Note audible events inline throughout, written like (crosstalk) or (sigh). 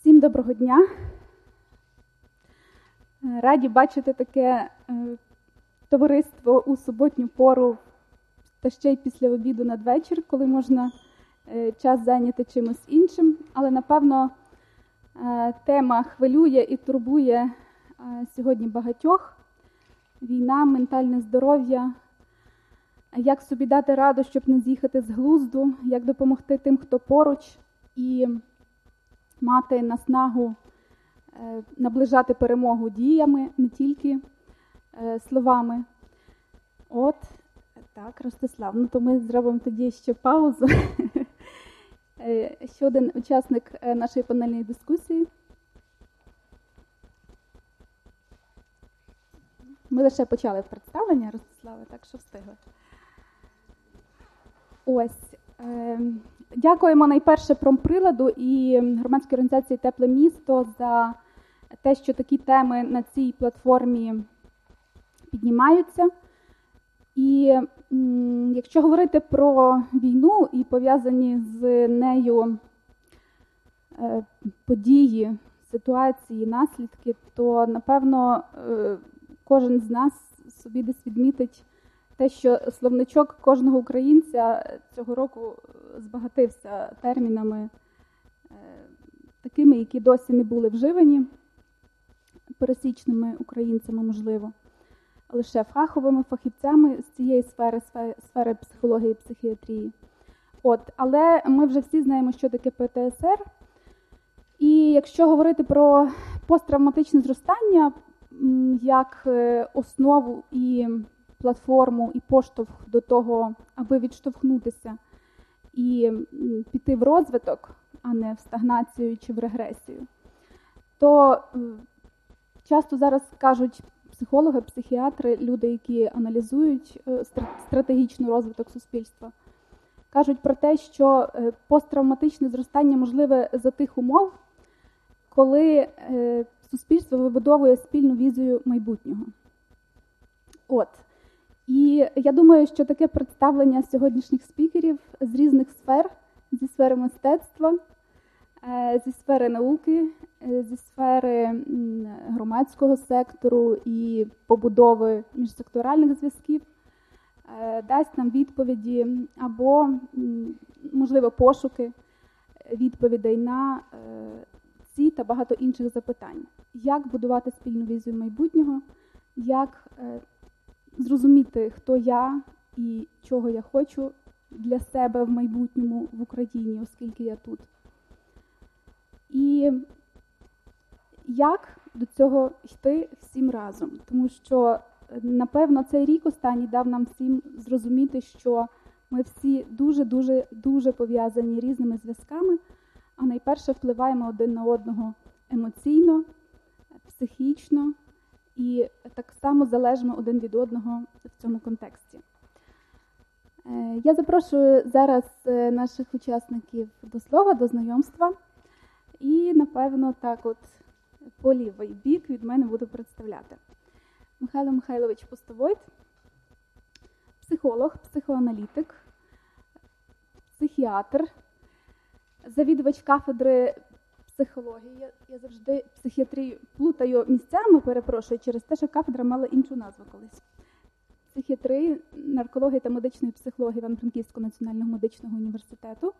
Всім доброго дня. Е, раді бачити таке е, товариство у суботню пору та ще й після обіду надвечір, коли можна е, час зайняти чимось іншим. Але напевно тема хвилює і турбує сьогодні багатьох: війна, ментальне здоров'я. Як собі дати раду, щоб не з'їхати з глузду, як допомогти тим, хто поруч, і мати наснагу е, наближати перемогу діями, не тільки е, словами. От, так, Ростислав. Ну то ми зробимо тоді ще паузу. (laughs) Е, ще один учасник нашої панельної дискусії. Ми лише почали представлення Ростислава, так що встигли. Ось. Ем, Дякуємо найперше промприладу і громадській організації Тепле місто за те, що такі теми на цій платформі піднімаються. І якщо говорити про війну і пов'язані з нею е, події, ситуації, наслідки, то напевно е, кожен з нас собі десь відмітить те, що словничок кожного українця цього року збагатився термінами е, такими, які досі не були вживані пересічними українцями, можливо, лише фаховими фахівцями з цієї сфери, сфери психології і психіатрії. От, Але ми вже всі знаємо, що таке ПТСР. І якщо говорити про посттравматичне зростання як е, основу і платформу і поштовх до того, аби відштовхнутися і піти в розвиток, а не в стагнацію чи в регресію, то часто зараз кажуть психологи, психіатри, люди, які аналізують е, стратегічний розвиток суспільства, кажуть про те, що е, посттравматичне зростання можливе за тих умов, коли е, суспільство вибудовує спільну візію майбутнього. От. І я думаю, що таке представлення сьогоднішніх спікерів з різних сфер, зі сфери мистецтва, е, зі сфери науки, е, зі сфери громадського сектору і побудови міжсекторальних зв'язків, е, дасть нам відповіді або, можливо, пошуки відповідей на ці та багато інших запитань, як будувати спільну візію майбутнього, як зрозуміти, хто я і чого я хочу для себе в майбутньому в Україні, оскільки я тут. І як до цього йти всім разом? Тому що, напевно, цей рік останній дав нам всім зрозуміти, що ми всі дуже-дуже дуже пов'язані різними зв'язками, а найперше впливаємо один на одного емоційно, психічно і так само залежимо один від одного в цьому контексті. Е, я запрошую зараз е, наших учасників до слова, до знайомства. І, напевно, так от по лівий бік від мене буду представляти. Михайло Михайлович Постовойт, психолог, психоаналітик, психіатр, завідувач кафедри психології. Я, я завжди психіатрію плутаю місцями, перепрошую, через те, що кафедра мала іншу назву колись. Психіатрії, наркології та медичної психології Івано-Франківського національного медичного університету.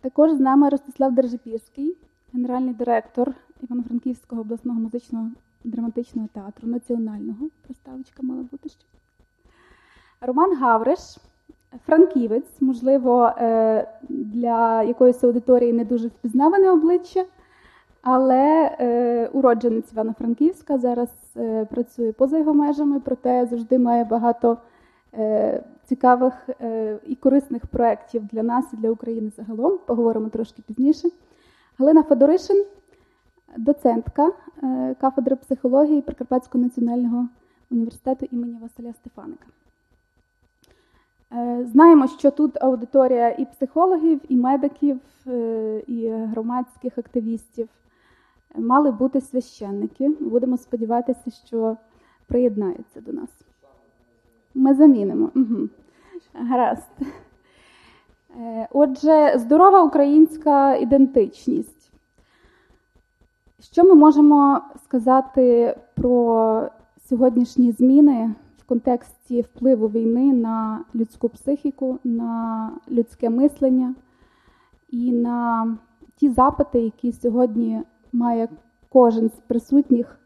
Також з нами Ростислав Держипірський, генеральний директор Івано-Франківського обласного музичного драматичного театру національного. Проставочка мала бути ще. Роман Гавриш, Франківець, можливо, е, для якоїсь аудиторії не дуже впізнаване обличчя, але е, уродженець Івано-Франківська зараз е, працює поза його межами, проте завжди має багато цікавих і корисних проєктів для нас і для України загалом. Поговоримо трошки пізніше. Галина Федоришин, доцентка кафедри психології Прикарпатського національного університету імені Василя Стефаника. Е, знаємо, що тут аудиторія і психологів, і медиків, е, і громадських активістів. Мали бути священники. Будемо сподіватися, що приєднаються до нас. Ми замінимо. Угу. Гаразд. Е, отже, здорова українська ідентичність. Що ми можемо сказати про сьогоднішні зміни контексті впливу війни на людську психіку, на людське мислення і на ті запити, які сьогодні має кожен з присутніх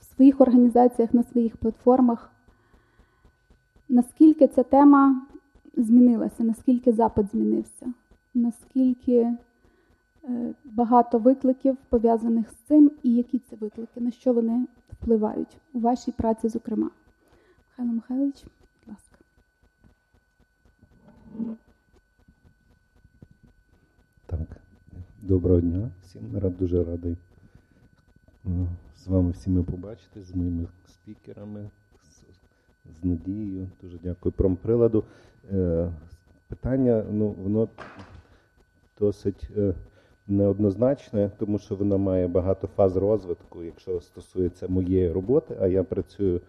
в своїх організаціях, на своїх платформах? Наскільки ця тема змінилася, наскільки запит змінився, наскільки Е, багато викликів пов'язаних з цим, і які це виклики, на що вони впливають у вашій праці, зокрема. Михайло Михайлович, будь ласка. Так, доброго дня всім. Рад дуже радий е, з вами всіми побачити, з моїми спікерами, з, з Надією. Дуже дякую промприладу. Е, питання, ну, воно досить неоднозначне, тому що вона має багато фаз розвитку, якщо стосується моєї роботи, а я працюю е,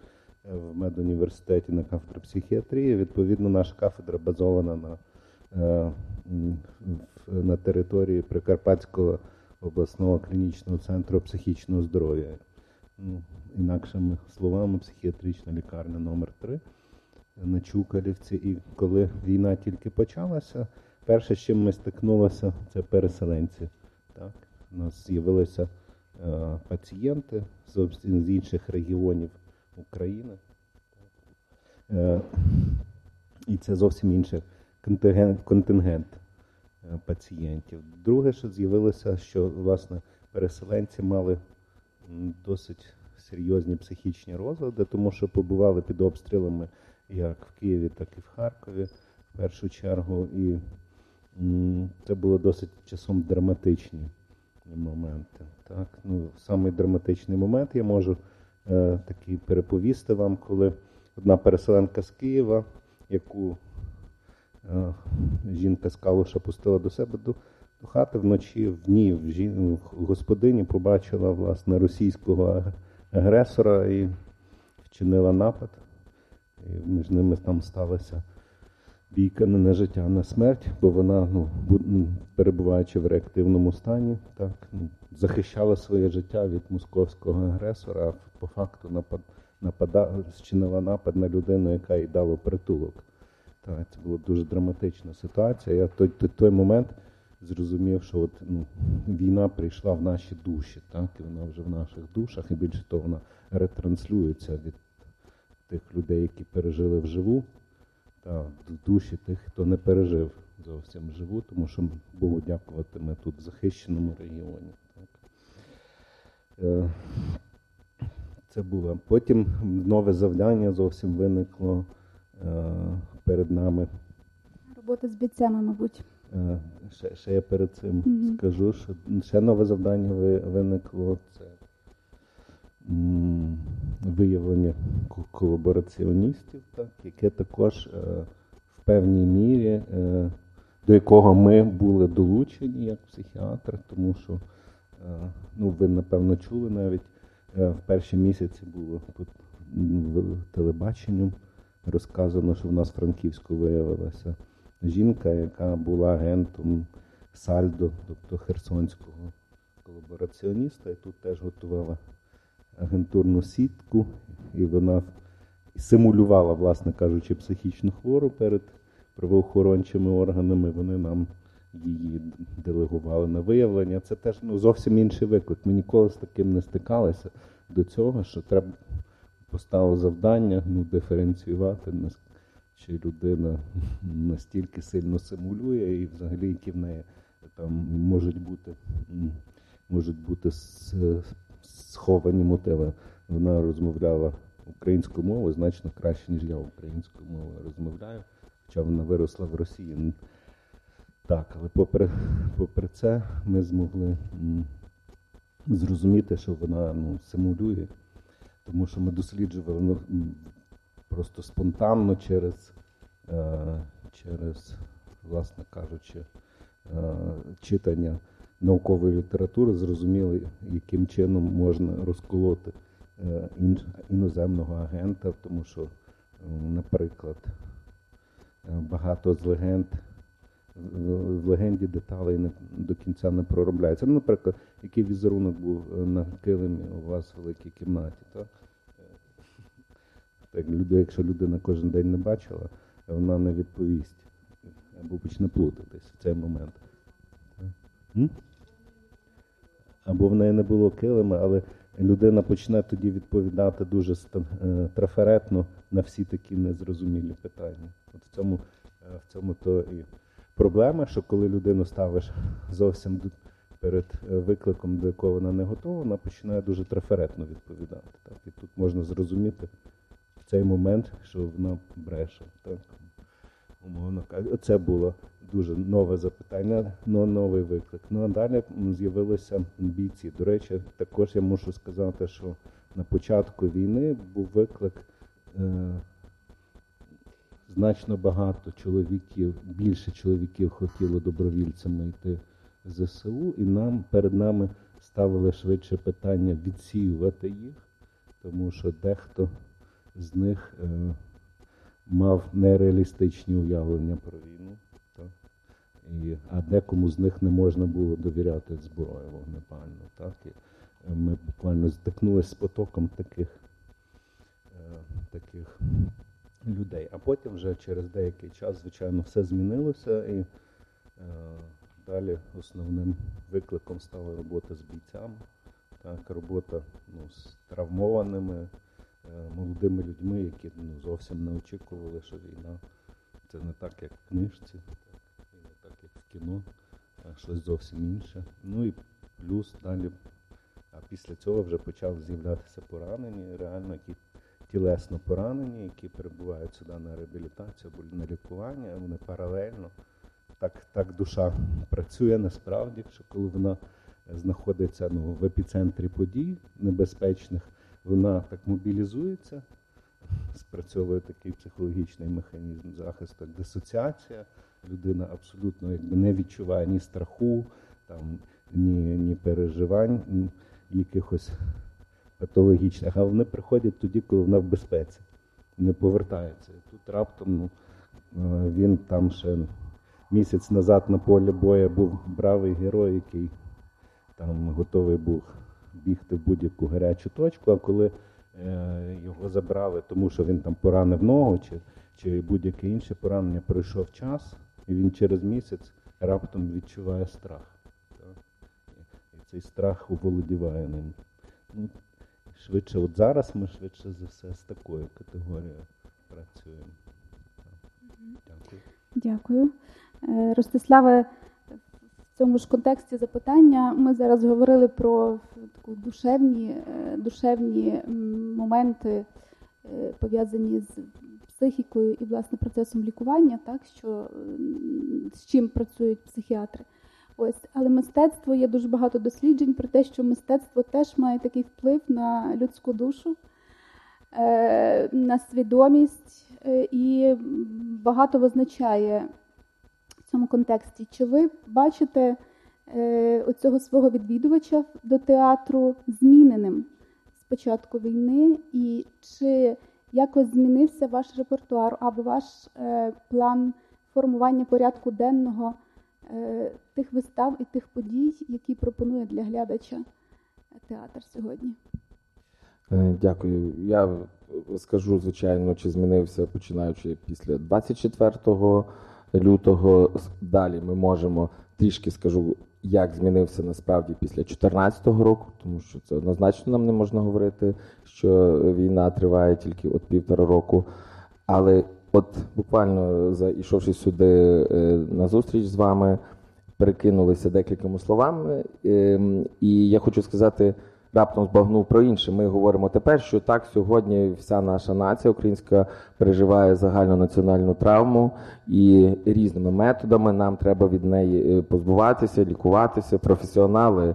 в медуніверситеті на кафедрі психіатрії. Відповідно, наша кафедра базована на е, на території Прикарпатського обласного клінічного центру психічного здоров'я. Ну, Інакшими словами, психіатрична лікарня номер 3 на Чукалівці. І коли війна тільки почалася, Перше, з чим ми стикнулися, це переселенці. Так? У нас з'явилися е, пацієнти з інших регіонів України. Е, і це зовсім інший контингент, контингент пацієнтів. Друге, що з'явилося, що власне переселенці мали досить серйозні психічні розлади, тому що побували під обстрілами як в Києві, так і в Харкові в першу чергу. І це було досить часом драматичні моменти. Так? Ну, Самий драматичний момент я можу такий переповісти вам, коли одна переселенка з Києва, яку е, жінка з Калуша пустила до себе до, хати вночі, в ній в, жін, в господині побачила власне російського агресора і вчинила напад. І між ними там сталося бійка не на життя, а на смерть, бо вона, ну, перебуваючи в реактивному стані, так, ну, захищала своє життя від московського агресора, а по факту напад, напада, зчинила напад на людину, яка їй дала притулок. Так, Це була дуже драматична ситуація. Я той той, той момент зрозумів, що от, ну, війна прийшла в наші душі, так, і вона вже в наших душах, і більше того, вона ретранслюється від тих людей, які пережили вживу та в душі тих, хто не пережив зовсім живу, тому що Богу дякувати ми тут в захищеному регіоні. Так. Е, це було. Потім нове завдання зовсім виникло е, перед нами. Робота з бійцями, мабуть. Е, ще ще я перед цим mm-hmm. скажу, що ще нове завдання виникло це виявлення колабораціоністів, так, яке також е, в певній мірі, е, до якого ми були долучені як психіатр, тому що, е, ну, ви напевно чули навіть в перші місяці було тут телебаченням розказано, що в нас Франківську виявилася жінка, яка була агентом Сальдо, тобто Херсонського колабораціоніста, і тут теж готувала агентурну сітку, і вона симулювала, власне кажучи, психічну хвору перед правоохорончими органами. Вони нам її делегували на виявлення. Це теж ну, зовсім інший виклик. Ми ніколи з таким не стикалися до цього, що треба поставити завдання ну, диференціювати, чи людина настільки сильно симулює, і взагалі які в неї там можуть бути можуть бути сховані мотиви. Вона розмовляла українською мовою значно краще, ніж я українською мовою розмовляю, хоча вона виросла в Росії. Так, але попри попри це ми змогли м, зрозуміти, що вона ну, симулює, тому що ми досліджували ну, просто спонтанно через, е, через, власне кажучи, е, читання наукової літератури зрозуміли, яким чином можна розколоти е, іноземного агента, тому що, наприклад, е, багато з легенд в легенді деталей не до кінця не проробляється. Ну, наприклад, який візерунок був е, на килимі у вас в великій кімнаті, так? Так, люди, якщо людина кожен день не бачила, вона не відповість або почне плутатись в цей момент. М? Або в неї не було килима, але людина почне тоді відповідати дуже е, трафаретно на всі такі незрозумілі питання. От в цьому е, в цьому то і проблема, що коли людину ставиш зовсім перед е, викликом, до якого вона не готова, вона починає дуже трафаретно відповідати. Так? І тут можна зрозуміти в цей момент, що вона бреше. Так? Умовно кажучи, Оце було дуже нове запитання, но новий виклик. Ну а далі з'явилися бійці. До речі, також я мушу сказати, що на початку війни був виклик. Е, Значно багато чоловіків, більше чоловіків хотіло добровільцями йти в ЗСУ, і нам перед нами ставили швидше питання відсіювати їх, тому що дехто з них е, мав нереалістичні уявлення про війну, так? І, а декому з них не можна було довіряти зброю вогнепальну. Так? І е, ми буквально стикнулися з потоком таких, е, таких людей. А потім вже через деякий час, звичайно, все змінилося. І е, далі основним викликом стала робота з бійцями, так, робота ну, з травмованими. Е, молодими людьми, які ну, зовсім не очікували, що війна це не так, як в книжці, так, і не так, як в кіно, а щось зовсім інше. Ну і плюс далі, а після цього вже почали з'являтися поранені, реально які тілесно поранені, які перебувають сюди на реабілітацію або на лікування, вони паралельно. Так так душа працює насправді, що коли вона знаходиться ну, в епіцентрі подій небезпечних, вона так мобілізується, спрацьовує такий психологічний механізм захисту, як дисоціація. Людина абсолютно якби не відчуває ні страху, там, ні ні переживань, якихось патологічних. А вони приходять тоді, коли вона в безпеці, не повертаються. І тут раптом ну, е, він там ще місяць назад на полі бою був бравий герой, який там готовий був бігти в будь-яку гарячу точку, а коли е, його забрали, тому що він там поранив ногу чи чи будь-яке інше поранення, пройшов час, і він через місяць раптом відчуває страх. Так? І цей страх оволодіває ним. Ну, Швидше, от зараз ми швидше за все з такою категорією працюємо. Дякую. Дякую. Е, Цьому ж контексті запитання ми зараз говорили про таку душевні, е, душевні моменти, е, пов'язані з психікою і власне процесом лікування, так що з чим працюють психіатри. Ось, але мистецтво є дуже багато досліджень про те, що мистецтво теж має такий вплив на людську душу, е, на свідомість і багато визначає цьому контексті. Чи ви бачите е, оцього свого відвідувача до театру зміненим з початку війни? І чи якось змінився ваш репертуар або ваш е, план формування порядку денного е, тих вистав і тих подій, які пропонує для глядача театр сьогодні? Е, дякую. Я скажу, звичайно, чи змінився починаючи після 24 лютого. Далі ми можемо трішки скажу, як змінився насправді після 2014 року, тому що це однозначно нам не можна говорити, що війна триває тільки от півтора року. Але от буквально зайшовши сюди е, на зустріч з вами, перекинулися декількома словами, ем, і я хочу сказати раптом збагнув про інше. Ми говоримо тепер, що так сьогодні вся наша нація українська переживає загальну національну травму, і різними методами нам треба від неї е, позбуватися, лікуватися. Професіонали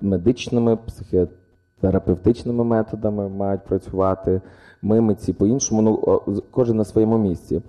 медичними, психотерапевтичними методами мають працювати. Ми митці по-іншому, ну кожен на своєму місці.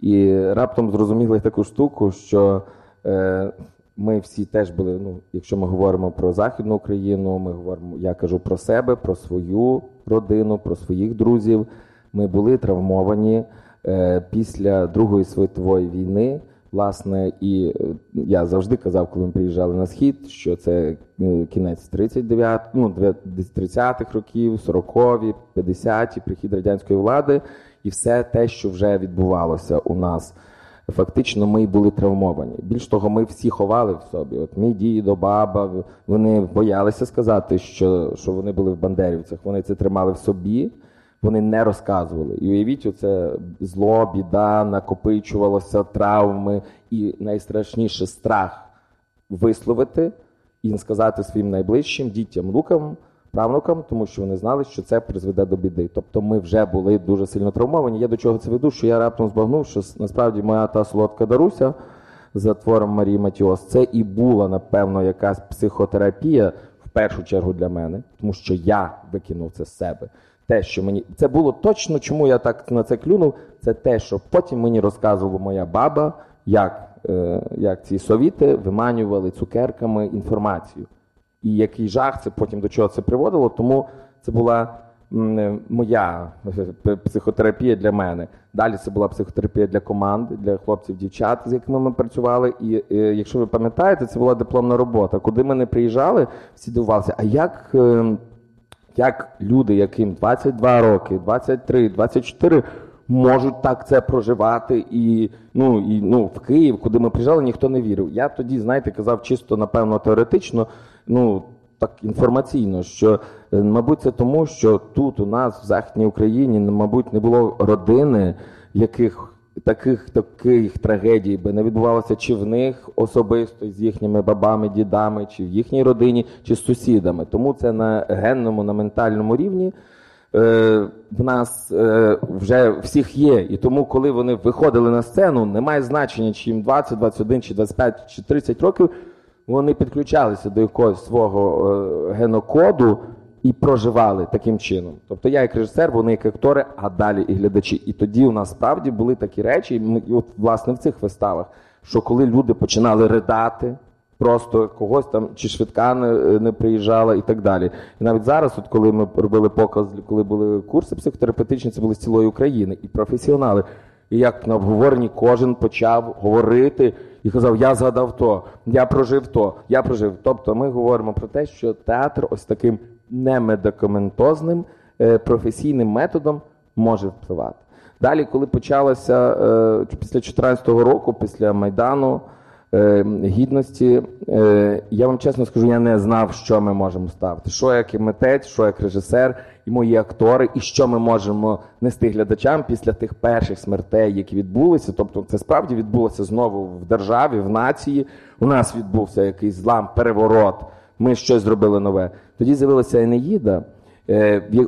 І раптом зрозуміли таку штуку, що е, ми всі теж були. Ну, якщо ми говоримо про західну Україну, ми говоримо, я кажу про себе, про свою родину, про своїх друзів. Ми були травмовані е, після Другої світової війни. Власне, і е, я завжди казав, коли ми приїжджали на схід, що це е, кінець 39, ну, 30-х років, 40-ві, 50-ті, прихід радянської влади, і все те, що вже відбувалося у нас. Фактично, ми були травмовані. Більш того, ми всі ховали в собі. От мій дідо, баба, вони боялися сказати, що що вони були в Бандерівцях. Вони це тримали в собі вони не розказували. І уявіть, оце зло, біда, накопичувалося, травми, і найстрашніше страх висловити і сказати своїм найближчим дітям, лукам, правнукам, тому що вони знали, що це призведе до біди. Тобто ми вже були дуже сильно травмовані. Я до чого це веду, що я раптом збагнув, що насправді моя та солодка Даруся за твором Марії Матіос, це і була, напевно, якась психотерапія в першу чергу для мене, тому що я викинув це з себе те, що мені це було точно, чому я так на це клюнув. Це те, що потім мені розказувала моя баба, як е, як ці совіти виманювали цукерками інформацію. І який жах це потім до чого це приводило. Тому це була моя е, психотерапія для мене. Далі це була психотерапія для команди, для хлопців, дівчат, з якими ми працювали. І е, якщо ви пам'ятаєте, це була дипломна робота. Куди ми не приїжджали, всі дивувалися, а як. Е, як люди, яким 22 роки, 23, 24, можуть так це проживати, і ну і ну в Київ, куди ми приїжджали, ніхто не вірив. Я тоді, знаєте, казав чисто, напевно, теоретично, ну так інформаційно, що е, мабуть, це тому, що тут у нас в Західній Україні, мабуть, не було родини, яких таких таких трагедій би не відбувалося чи в них особисто з їхніми бабами, дідами, чи в їхній родині, чи з сусідами. Тому це на генному, на ментальному рівні е, в нас е, вже всіх є. І тому, коли вони виходили на сцену, немає значення, чи їм 20, 21, чи 25, чи 30 років. Вони підключалися до якогось свого е, генокоду і проживали таким чином. Тобто я як режисер, вони як актори, а далі і глядачі. І тоді у нас справді були такі речі, і от власне в цих виставах, що коли люди починали ридати. Просто когось там чи швидка не, не приїжджала і так далі. І навіть зараз, от коли ми робили показ, коли були курси психотерапевтичні, це були з цілої України і професіонали. І як на обговоренні кожен почав говорити і казав: Я згадав то, я прожив то, я прожив. Тобто ми говоримо про те, що театр ось таким немедикаментозним е, професійним методом може впливати. Далі, коли почалося е, після 2014 року, після Майдану гідності, я вам чесно скажу, я не знав, що ми можемо ставити. Що як митець, що як режисер, і мої актори, і що ми можемо нести глядачам після тих перших смертей, які відбулися. Тобто, це справді відбулося знову в державі, в нації. У нас відбувся якийсь злам, переворот ми щось зробили нове. Тоді з'явилася Енеїда, е,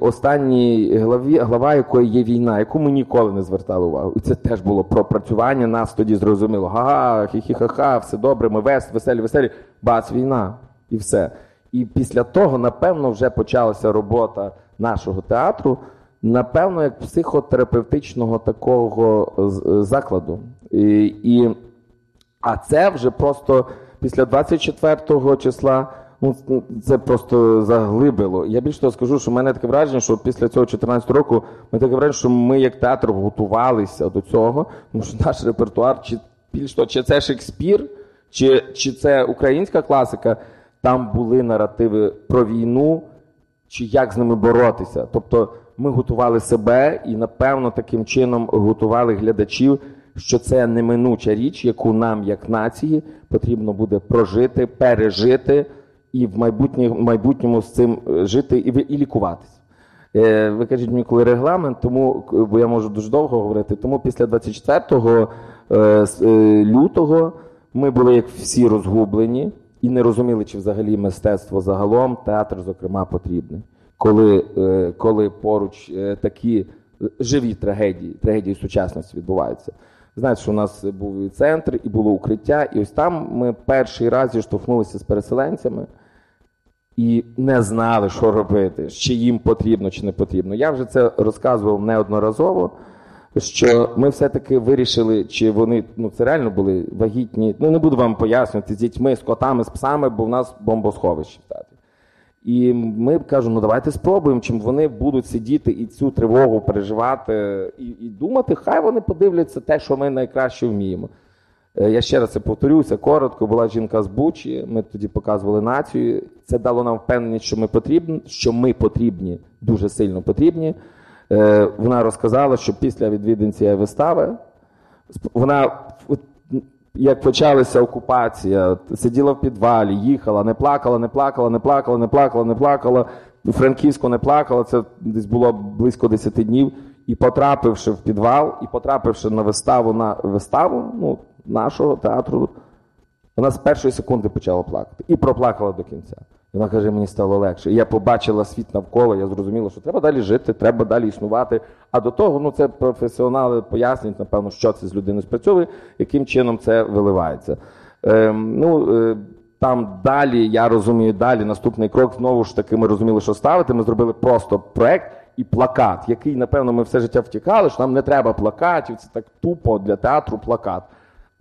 останній главі, глава якої є війна, яку ми ніколи не звертали увагу. І це теж було пропрацювання. Нас тоді зрозуміло, га-га, хі-хі-ха-ха, все добре, ми вес, веселі, веселі. Бац, війна і все. І після того, напевно, вже почалася робота нашого театру. Напевно, як психотерапевтичного такого закладу. І, і, А це вже просто після 24 числа ну це просто заглибило. Я більше того скажу, що в мене таке враження, що після цього 14 року ми таке враження, що ми як театр готувалися до цього, тому що наш репертуар, чи більш того, чи це Шекспір, чи, чи це українська класика, там були наративи про війну, чи як з ними боротися. Тобто ми готували себе і, напевно, таким чином готували глядачів. Що це неминуча річ, яку нам, як нації, потрібно буде прожити, пережити, і в майбутньому майбутньому з цим е, жити і і лікуватися. Е, ви кажете мені, коли регламент, тому бо я можу дуже довго говорити. Тому після 24 е, лютого ми були як всі розгублені і не розуміли, чи взагалі мистецтво загалом, театр, зокрема, потрібний. Коли коли поруч такі живі трагедії, трагедії сучасності відбуваються. Знаєте, що у нас був і центр, і було укриття, і ось там ми перший раз зіштовхнулися з переселенцями і не знали, що робити, чи їм потрібно, чи не потрібно. Я вже це розказував неодноразово, що ми все-таки вирішили, чи вони ну це реально були вагітні. Ну не буду вам пояснювати з дітьми, з котами, з псами, бо в нас бомбосховище в театрі. І ми кажемо, ну давайте спробуємо, чим вони будуть сидіти і цю тривогу переживати, і і думати, хай вони подивляться те, що ми найкраще вміємо. Е, Я ще раз це повторюся, коротко, була жінка з Бучі, ми тоді показували націю. Це дало нам впевненість, що ми потрібні, що ми потрібні, дуже сильно потрібні. Е, Вона розказала, що після відвідин цієї вистави вона, як почалася окупація, сиділа в підвалі, їхала, не плакала, не плакала, не плакала, не плакала, не плакала. У Франківську не плакала, це десь було близько 10 днів. І потрапивши в підвал, і потрапивши на виставу на виставу ну, нашого театру, вона з першої секунди почала плакати і проплакала до кінця. Вона каже, мені стало легше. Я побачила світ навколо, я зрозуміла, що треба далі жити, треба далі існувати. А до того, ну це професіонали пояснюють, напевно, що це з людиною спрацьовує, яким чином це виливається. Ем, ну, е, там далі, я розумію, далі наступний крок, знову ж таки, ми розуміли, що ставити. Ми зробили просто проект і плакат, який, напевно, ми все життя втікали, що нам не треба плакатів, це так тупо для театру плакат.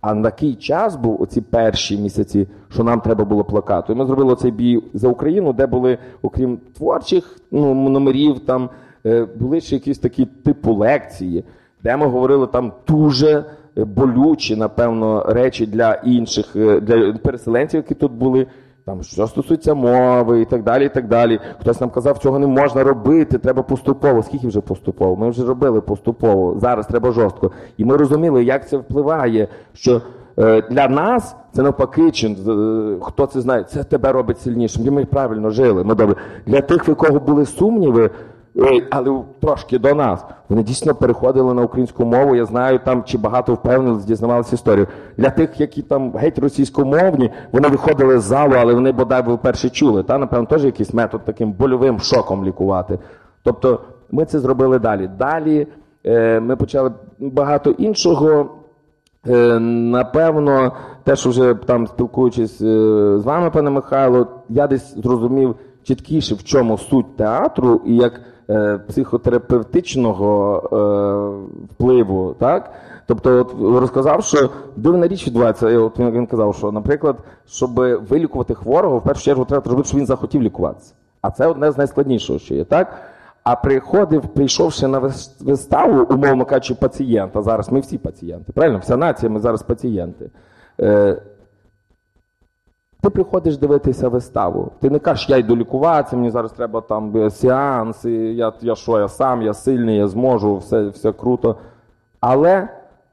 А на такий час був оці перші місяці, що нам треба було плакату. І ми зробили цей бій за Україну, де були, окрім творчих ну, номерів, там е, були ще якісь такі типу лекції, де ми говорили там дуже е, болючі, напевно, речі для інших, е, для переселенців, які тут були. Там що стосується мови і так далі. і так далі. Хтось нам казав, цього не можна робити, треба поступово. Скільки вже поступово? Ми вже робили поступово. Зараз треба жорстко. І ми розуміли, як це впливає, що е, для нас це навпаки, чи, е, хто це знає, це тебе робить сильнішим. Ми правильно жили. Ми добре. Для тих, в кого були сумніви, але трошки до нас, вони дійсно переходили на українську мову. Я знаю там чи багато впевнених дізнавалися історію. Для тих, які там геть російськомовні, вони виходили з залу, але вони бодай ви вперше чули. Та напевно теж якийсь метод таким больовим шоком лікувати. Тобто ми це зробили далі. Далі е, ми почали багато іншого. Е, Напевно, те, що вже там спілкуючись е, з вами, пане Михайло, я десь зрозумів чіткіше, в чому суть театру і як психотерапевтичного е, впливу, так? Тобто, от розказав, що дивна річ відбувається. От він, казав, що, наприклад, щоб вилікувати хворого, в першу чергу треба зробити, щоб він захотів лікуватися. А це одне з найскладнішого, що є, так? А приходив, прийшовши на виставу, умовно кажучи, пацієнта. Зараз ми всі пацієнти. Правильно? Вся нація, ми зараз пацієнти. Ти приходиш дивитися виставу. Ти не кажеш, я йду лікуватися, мені зараз треба там е, сеанс, і я, я що, я сам, я сильний, я зможу, все, все круто. Але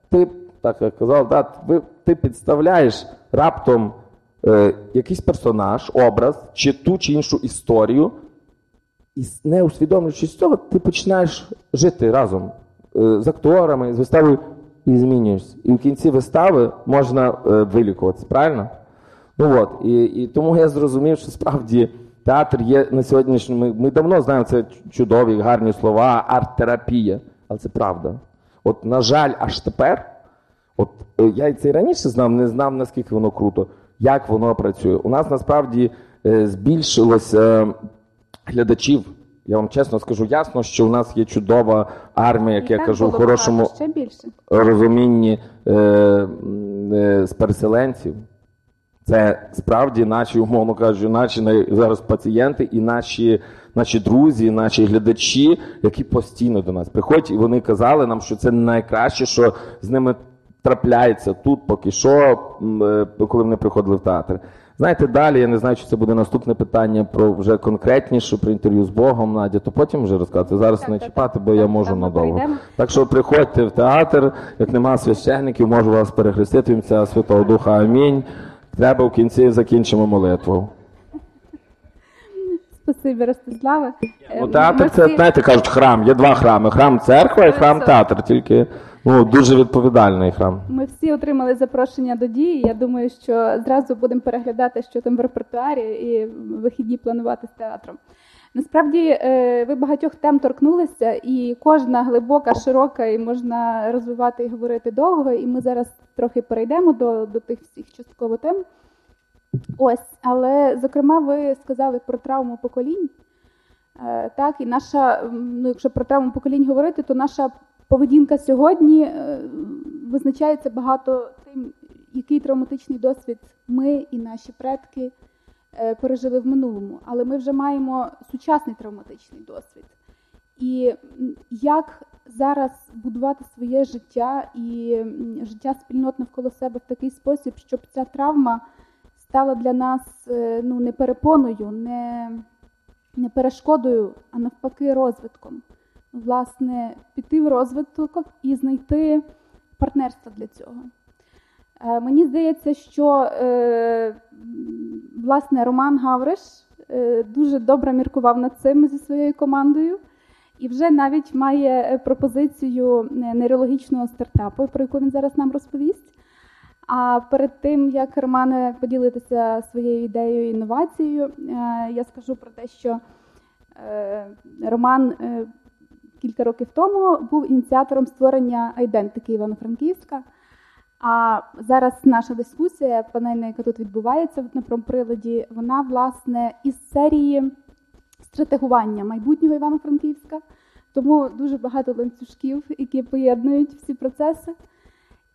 ти, так як казав, да, ти підставляєш раптом е, якийсь персонаж, образ, чи ту чи іншу історію, і не усвідомлюючи цього, ти починаєш жити разом е, з акторами, з виставою і змінюєшся. І в кінці вистави можна е, вилікуватися, правильно? Ну от, і, і тому я зрозумів, що справді театр є на сьогоднішньому. Ми, ми давно знаємо це чудові, гарні слова, арт-терапія, але це правда. От, на жаль, аж тепер, от е, я це і раніше знав, не знав, наскільки воно круто, як воно працює. У нас насправді е, збільшилося е, глядачів. Я вам чесно скажу, ясно, що у нас є чудова армія, як І я кажу, в хорошому ще більше. розумінні е, е, з переселенців. Це справді наші, умовно кажучи, наші зараз пацієнти і наші, наші друзі, наші глядачі, які постійно до нас приходять, і вони казали нам, що це найкраще, що з ними трапляється тут, поки що, е, коли вони приходили в театр. Знаєте, далі я не знаю, чи це буде наступне питання про вже конкретніше, про інтерв'ю з Богом, Надя, то потім вже розказати. Зараз Так, не так, чіпати, так. бо я можу так, надовго. Так що приходьте в театр, як нема священників, можу вас перехрестити в ім'я Святого Духа. Амінь. Треба в кінці закінчимо молитву. Спасибі, Ростиславе. Е, Ну, театр це, знаєте, кажуть, храм. Є два храми: храм церква і храм театр. Тільки ну, дуже відповідальний храм. Ми всі отримали запрошення до дії. Я думаю, що зразу будемо переглядати, що там в репертуарі, і вихідні планувати з театром. Насправді е, ви багатьох тем торкнулися, і кожна глибока, широка, і можна розвивати і говорити довго. І ми зараз трохи перейдемо до, до тих всіх частково тем. Ось, але зокрема, ви сказали про травму поколінь. Е, Так, і наша, ну якщо про травму поколінь говорити, то наша поведінка сьогодні е, визначається багато тим, який травматичний досвід ми і наші предки пережили в минулому. Але ми вже маємо сучасний травматичний досвід. І як зараз будувати своє життя і життя спільнот навколо себе в такий спосіб, щоб ця травма стала для нас е, ну, не перепоною, не, не перешкодою, а навпаки, розвитком. Власне, піти в розвиток і знайти партнерство для цього. Е, мені здається, що е, власне Роман Гавриш дуже добре міркував над цим зі своєю командою і вже навіть має пропозицію нейрологічного стартапу, про яку він зараз нам розповість. А перед тим, як Романе поділитися своєю ідеєю інновацією, е, я скажу про те, що е, Роман е, кілька років тому був ініціатором створення айдентики Івано-Франківська. А зараз наша дискусія, панельна, яка тут відбувається на промприладі, вона власне із серії стратегування майбутнього Івано-Франківська. Тому дуже багато ланцюжків, які поєднують всі процеси.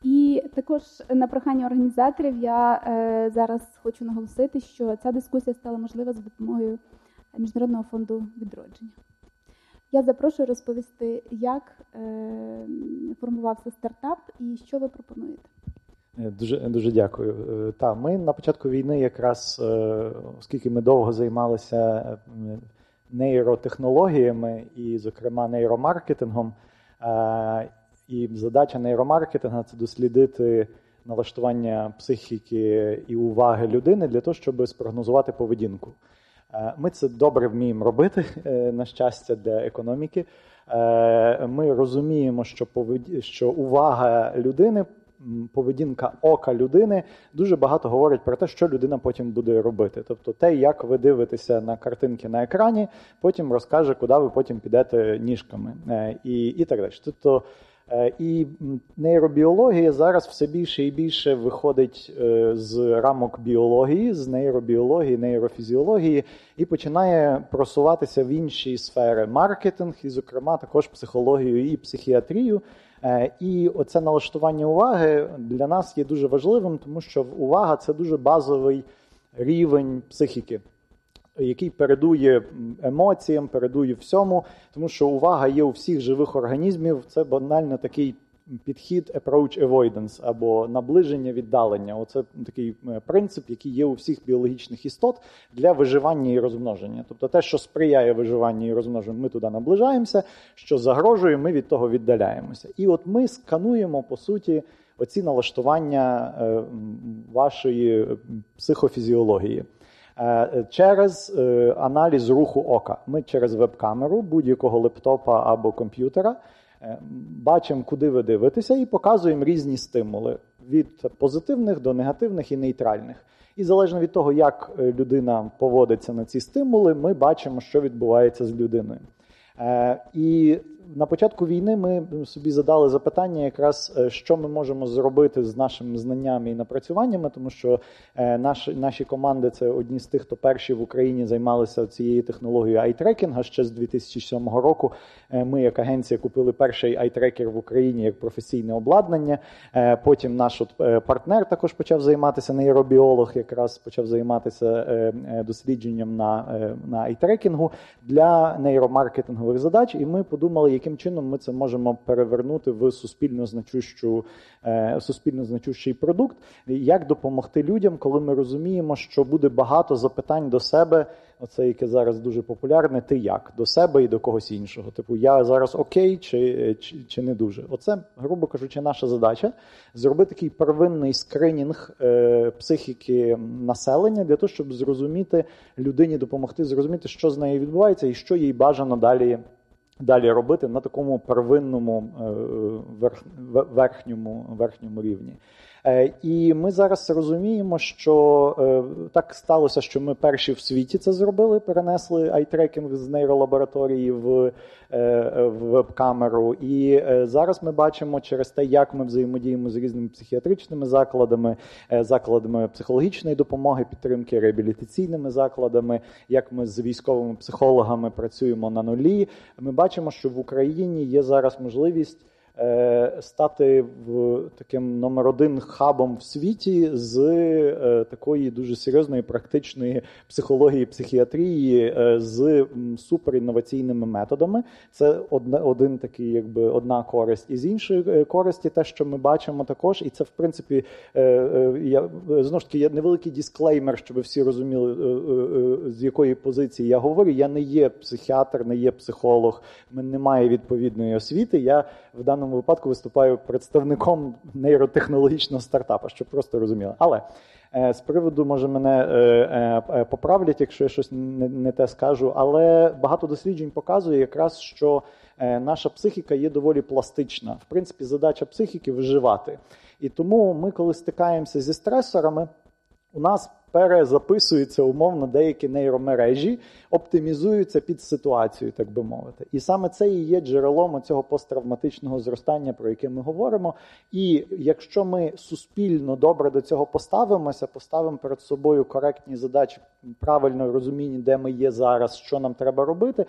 І також на прохання організаторів я е, зараз хочу наголосити, що ця дискусія стала можлива за допомогою Міжнародного фонду відродження. Я запрошую розповісти, як е, формувався стартап і що ви пропонуєте. Е, дуже дуже дякую. Е, та ми на початку війни, якраз е, оскільки ми довго займалися нейротехнологіями і, зокрема, нейромаркетингом. І задача нейромаркетинга це дослідити налаштування психіки і уваги людини для того, щоб спрогнозувати поведінку. Е, ми це добре вміємо робити, (laughs) е, на щастя, для економіки. Е, ми розуміємо, що поведі... що увага людини поведінка ока людини дуже багато говорить про те, що людина потім буде робити. Тобто, те, як ви дивитеся на картинки на екрані, потім розкаже, куди ви потім підете ніжками і і так далі. Тобто, і нейробіологія зараз все більше і більше виходить е, з рамок біології, з нейробіології, нейрофізіології і починає просуватися в інші сфери маркетинг, і, зокрема, також психологію і психіатрію. Е, і оце налаштування уваги для нас є дуже важливим, тому що увага це дуже базовий рівень психіки, який передує емоціям, передує всьому, тому що увага є у всіх живих організмів. Це банально такий підхід approach avoidance або наближення віддалення. Оце такий е, принцип, який є у всіх біологічних істот для виживання і розмноження. Тобто те, що сприяє виживанню і розмноженню, ми туди наближаємося, що загрожує, ми від того віддаляємося. І от ми скануємо по суті оці налаштування е, вашої психофізіології. Е, через аналіз руху ока. Ми через веб-камеру будь-якого лептопа або комп'ютера Е, бачимо, куди ви дивитеся, і показуємо різні стимули від позитивних до негативних і нейтральних. І залежно від того, як е, людина поводиться на ці стимули, ми бачимо, що відбувається з людиною. Е, і на початку війни ми собі задали запитання, якраз е, що ми можемо зробити з нашими знаннями і напрацюваннями, тому що е, наші наші команди це одні з тих, хто перші в Україні займалися цією технологією айтрекінга. Ще з 2007 року ми, як агенція, купили перший айтрекер в Україні як професійне обладнання. Потім наш от партнер також почав займатися нейробіолог, якраз почав займатися дослідженням на на айтрекінгу для нейромаркетингових задач. І ми подумали, яким чином ми це можемо перевернути в суспільно значущу, е, суспільно значущий продукт, як допомогти людям, коли ми розуміємо, що буде багато запитань до себе. Оце яке зараз дуже популярне, ти як до себе і до когось іншого. Типу, я зараз окей, чи чи, чи не дуже. Оце, грубо кажучи, наша задача зробити такий первинний скринінг е, психіки населення для того, щоб зрозуміти людині, допомогти зрозуміти, що з нею відбувається і що їй бажано далі далі робити на такому первинному е, верхньому, верхньому рівні. Е, і ми зараз розуміємо, що е, так сталося, що ми перші в світі це зробили, перенесли айтрекінг з нейролабораторії в в веб-камеру. І зараз ми бачимо через те, як ми взаємодіємо з різними психіатричними закладами, закладами психологічної допомоги, підтримки реабілітаційними закладами, як ми з військовими психологами працюємо на нулі. Ми бачимо, що в Україні є зараз можливість. Е, стати в таким номер один хабом в світі з е, такої дуже серйозної практичної психології, психіатрії е, з суперінноваційними методами. Це один такий, якби одна користь. І з іншої користі, те, що ми бачимо також, і це в принципі я знову ж таки є невеликий дисклеймер, щоб всі розуміли, з якої позиції я говорю. Я не є психіатр, не є психолог, мене немає відповідної освіти. Я в даному випадку виступаю представником нейротехнологічного стартапа, щоб просто розуміли. Але з приводу, може, мене поправлять, якщо я щось не те скажу. Але багато досліджень показує якраз, що наша психіка є доволі пластична. В принципі, задача психіки виживати. І тому ми, коли стикаємося зі стресорами, у нас перезаписуються умовно деякі нейромережі, оптимізуються під ситуацію, так би мовити. І саме це і є джерелом цього посттравматичного зростання, про яке ми говоримо. І якщо ми суспільно добре до цього поставимося, поставимо перед собою коректні задачі, правильно розуміння, де ми є зараз, що нам треба робити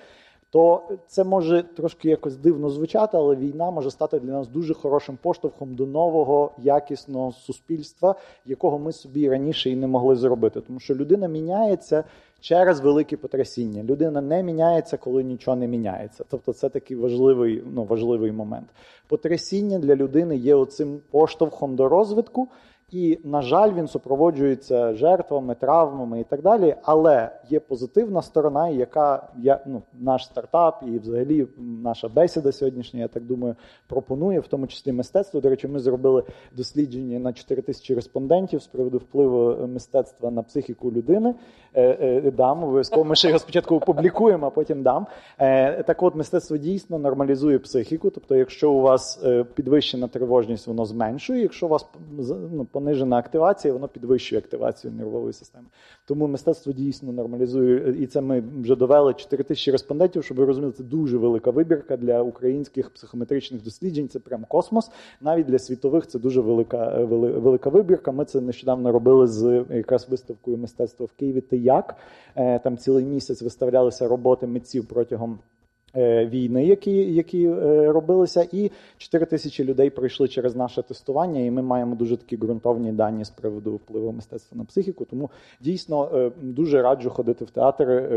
то це може трошки якось дивно звучати, але війна може стати для нас дуже хорошим поштовхом до нового якісного суспільства, якого ми собі раніше і не могли зробити. Тому що людина міняється через великі потрясіння. Людина не міняється, коли нічого не міняється. Тобто, це такий важливий, ну важливий момент. Потрясіння для людини є оцим поштовхом до розвитку. І, на жаль, він супроводжується жертвами, травмами і так далі. Але є позитивна сторона, яка я ну, наш стартап і, взагалі, наша бесіда сьогоднішня, я так думаю, пропонує, в тому числі мистецтво. До речі, ми зробили дослідження на 4 тисячі респондентів з приводу впливу мистецтва на психіку людини. Е, е, дам обов'язково ми ще його спочатку опублікуємо, а потім дам. Е, так, от мистецтво дійсно нормалізує психіку. Тобто, якщо у вас підвищена тривожність, воно зменшує. Якщо у вас ну, понижена активація, воно підвищує активацію нервової системи. Тому мистецтво дійсно нормалізує, і це ми вже довели 4 тисячі респондентів, щоб ви розуміли, це дуже велика вибірка для українських психометричних досліджень. Це прям космос. Навіть для світових це дуже велика велика вибірка. Ми це нещодавно робили з якраз виставкою мистецтва в Києві. Ти як е, там цілий місяць виставлялися роботи митців протягом. Е, війни, які які е, робилися, і 4 тисячі людей пройшли через наше тестування, і ми маємо дуже такі ґрунтовні дані з приводу впливу мистецтва на психіку. Тому дійсно е, дуже раджу ходити в театр.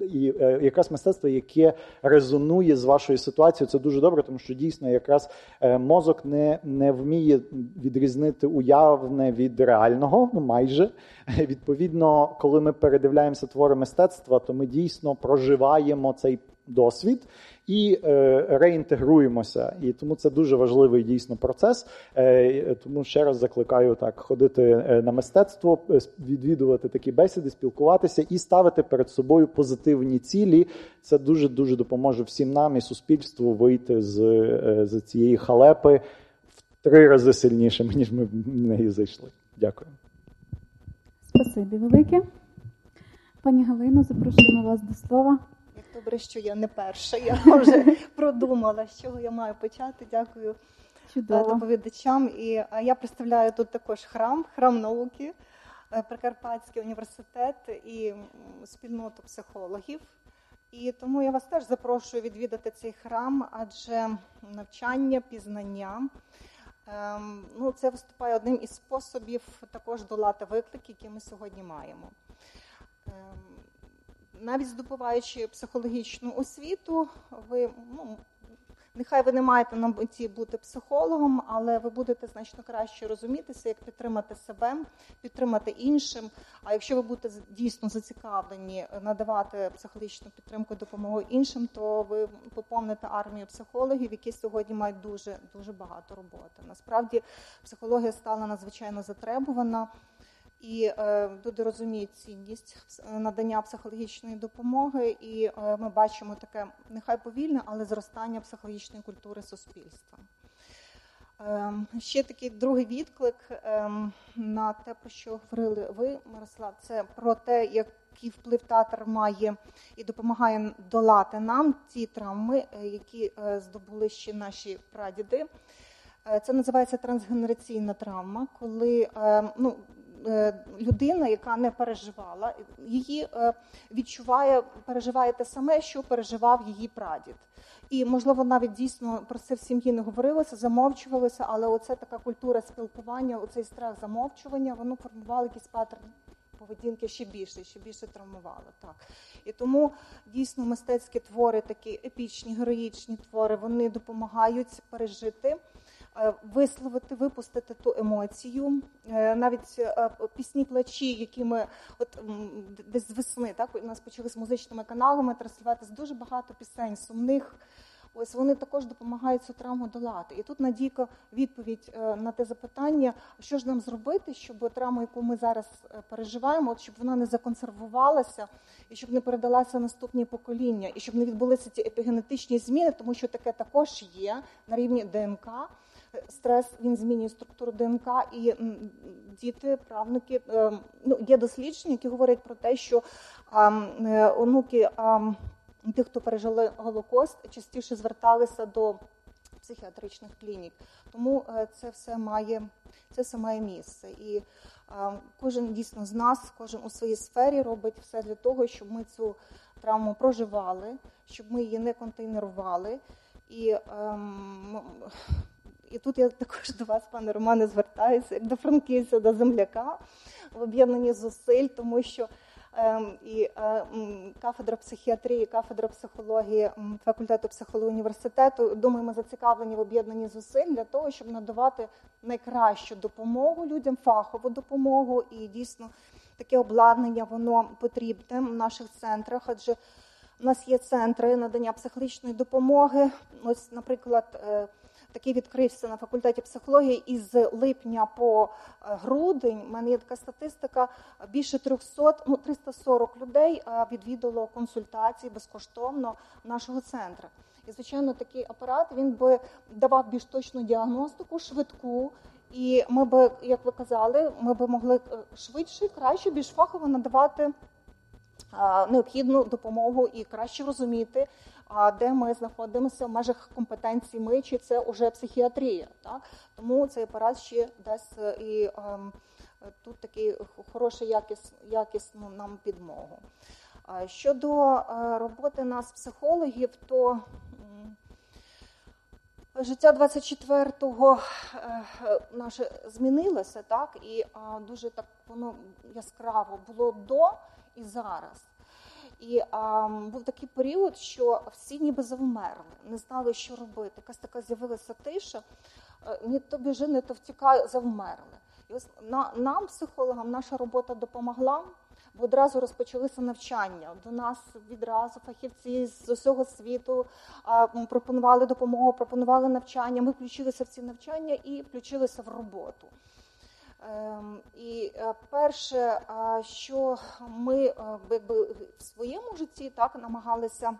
І якраз мистецтво, яке резонує з вашою ситуацією, це дуже добре, тому що дійсно якраз мозок не не вміє відрізнити уявне від реального, ну майже відповідно, коли ми передивляємося твори мистецтва, то ми дійсно проживаємо цей досвід і е, реінтегруємося. І тому це дуже важливий дійсно процес. Е, тому ще раз закликаю так ходити е, на мистецтво, відвідувати такі бесіди, спілкуватися і ставити перед собою позитивні цілі. Це дуже дуже допоможе всім нам і суспільству вийти з, з цієї халепи в три рази сильнішими, ніж ми в неї зайшли. Дякую. Спасибі велике. Пані Галино, запрошуємо вас до слова. Добре, що я не перша. Я (laughs) вже продумала, з чого я маю почати. Дякую е, Чудово. доповідачам. І е, я представляю тут також храм, храм науки, е, Прикарпатський університет і спільноту психологів. І тому я вас теж запрошую відвідати цей храм, адже навчання, пізнання. Ем, ну, Це виступає одним із способів також долати виклики, які ми сьогодні маємо. Навіть здобуваючи психологічну освіту, ви ну, нехай ви не маєте на меті бути психологом, але ви будете значно краще розумітися, як підтримати себе, підтримати іншим. А якщо ви будете дійсно зацікавлені надавати психологічну підтримку, допомогу іншим, то ви поповните армію психологів, які сьогодні мають дуже дуже багато роботи. Насправді психологія стала надзвичайно затребувана і е, люди розуміють цінність надання психологічної допомоги, і е, ми бачимо таке нехай повільне, але зростання психологічної культури суспільства. Е, ще такий другий відклик на те, про що говорили ви, Мирослав, це про те, який вплив театр має і допомагає долати нам ті травми, які здобули ще наші прадіди. Це називається трансгенераційна травма, коли ну, людина, яка не переживала, її відчуває, переживає те саме, що переживав її прадід. І, можливо, навіть дійсно про це в сім'ї не говорилося, замовчувалося, але оце така культура спілкування, оцей страх замовчування, воно формувало якісь паттерни поведінки ще більше, ще більше травмувало. Так. І тому дійсно мистецькі твори, такі епічні, героїчні твори, вони допомагають пережити. Е, висловити, випустити ту емоцію, е, навіть е, пісні плачі, які ми от десь з весни, так у нас почали з музичними каналами транслюватися дуже багато пісень сумних. Ось вони також допомагають цю травму долати. І тут Надійка відповідь на те запитання, що ж нам зробити, щоб травму, яку ми зараз переживаємо, от щоб вона не законсервувалася і щоб не передалася наступні покоління, і щоб не відбулися ті епігенетичні зміни, тому що таке також є на рівні ДНК стрес він змінює структуру ДНК, і діти, правнуки е, ну є дослідження, які говорять про те, що е, онуки тих, хто пережили голокост, частіше зверталися до психіатричних клінік. Тому е, це все має це все має місце. І кожен дійсно з нас, кожен у своїй сфері робить все для того, щоб ми цю травму проживали, щоб ми її не контейнерували. І ем, і тут я також до вас, пане Романе, звертаюся як до франківця, до земляка в об'єднанні зусиль, тому що ем, і ем, кафедра психіатрії, кафедра психології факультету психології університету, думаю, ми зацікавлені в об'єднанні зусиль для того, щоб надавати найкращу допомогу людям, фахову допомогу і дійсно таке обладнання воно потрібне в наших центрах, адже у нас є центри надання психологічної допомоги. Ось, наприклад. Такий відкрився на факультеті психології із липня по е, грудень. У мене є така статистика: більше 300, ну 340 людей е, відвідало консультації безкоштовно нашого центру. І, звичайно, такий апарат він би давав більш точну діагностику, швидку. І ми би, як ви казали, ми би могли е, швидше, краще, більш фахово надавати необхідну допомогу і краще розуміти, де ми знаходимося в межах компетенції ми, чи це вже психіатрія. Так? Тому цей апарат ще дасть е, і ем, тут такий хороший якіс, якісну нам підмогу. Щодо е, роботи нас, психологів, то життя 24-го е, наше змінилося, так, і дуже так воно яскраво було до і зараз. І а, був такий період, що всі ніби завмерли, не знали, що робити. Якась така з'явилася тиша, е, ні то біжи, не то втікає, завмерли. І ось на, нам, психологам, наша робота допомогла, бо одразу розпочалися навчання. До нас відразу фахівці з усього світу а, пропонували допомогу, пропонували навчання. Ми включилися в ці навчання і включилися в роботу. Ем, і е, перше, що ми е, якби, в своєму житті так намагалися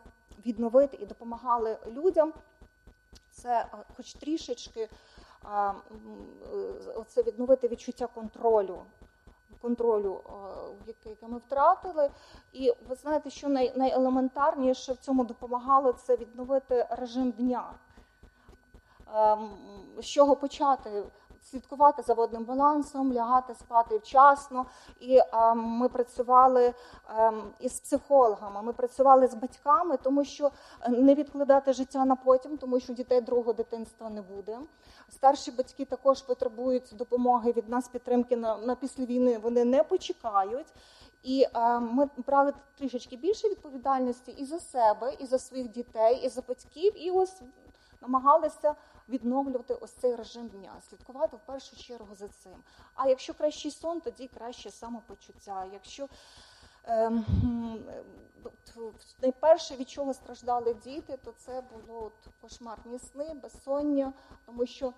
відновити і допомагали людям, це е, хоч трішечки оце відновити відчуття контролю, контролю, яке ми втратили. І ви знаєте, що най, найелементарніше в цьому допомагало це відновити режим дня. Ем, з чого почати? Слідкувати за водним балансом, лягати спати вчасно. І а, ми працювали ем, із психологами, ми працювали з батьками, тому що е, не відкладати життя на потім, тому що дітей другого дитинства не буде. Старші батьки також потребують допомоги від нас, підтримки на, на після війни. Вони не почекають. І е, ми брали трішечки більше відповідальності і за себе, і за своїх дітей, і за батьків, і ось намагалися відновлювати ось цей режим дня, слідкувати в першу чергу за цим. А якщо кращий сон, тоді краще самопочуття. Якщо е, найперше від чого страждали діти, то це було кошмарні сни, безсоння, тому що.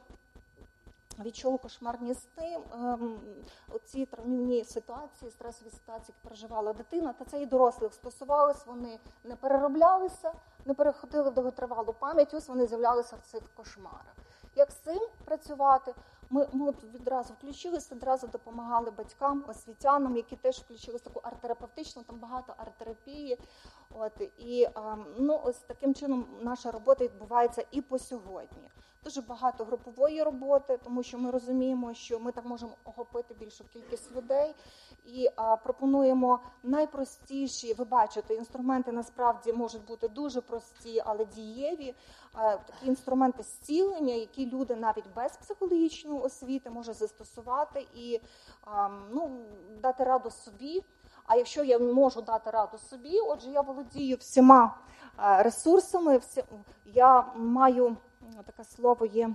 Від чого кошмарні сни, ем, оці травмівні ситуації, стресові ситуації, які переживала дитина, та це і дорослих стосувалось, вони не перероблялися, не переходили в довготривалу пам'ять, ось вони з'являлися в цих кошмарах. Як з цим працювати? Ми ми відразу включилися, одразу допомагали батькам, освітянам, які теж включилися таку арт-терапевтичну, там багато арт-терапії. От і ну ось таким чином наша робота відбувається і по сьогодні. Дуже багато групової роботи, тому що ми розуміємо, що ми так можемо охопити більшу кількість людей. І а, пропонуємо найпростіші, ви бачите, інструменти насправді можуть бути дуже прості, але дієві. А, такі інструменти зцілення, які люди навіть без психологічної освіти можуть застосувати і а, ну, дати раду собі. А якщо я можу дати раду собі, отже, я володію всіма ресурсами, я маю таке слово є.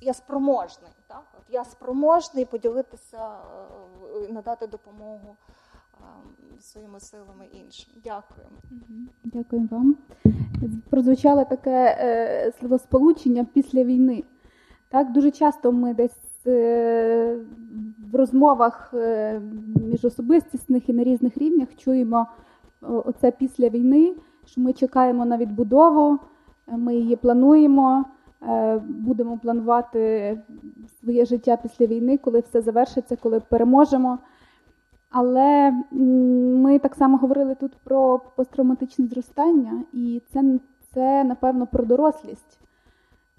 Я спроможний, так? От я спроможний поділитися, е, надати допомогу своїми силами іншим. Дякую. Дякую вам. Прозвучало таке е, словосполучення після війни. Так, Дуже часто ми десь е, в розмовах е, міжособистісних і на різних рівнях чуємо оце після війни, що ми чекаємо на відбудову, ми її плануємо, е, будемо планувати своє життя після війни, коли все завершиться, коли переможемо. Але ми так само говорили тут про посттравматичне зростання, і це, це напевно, про дорослість.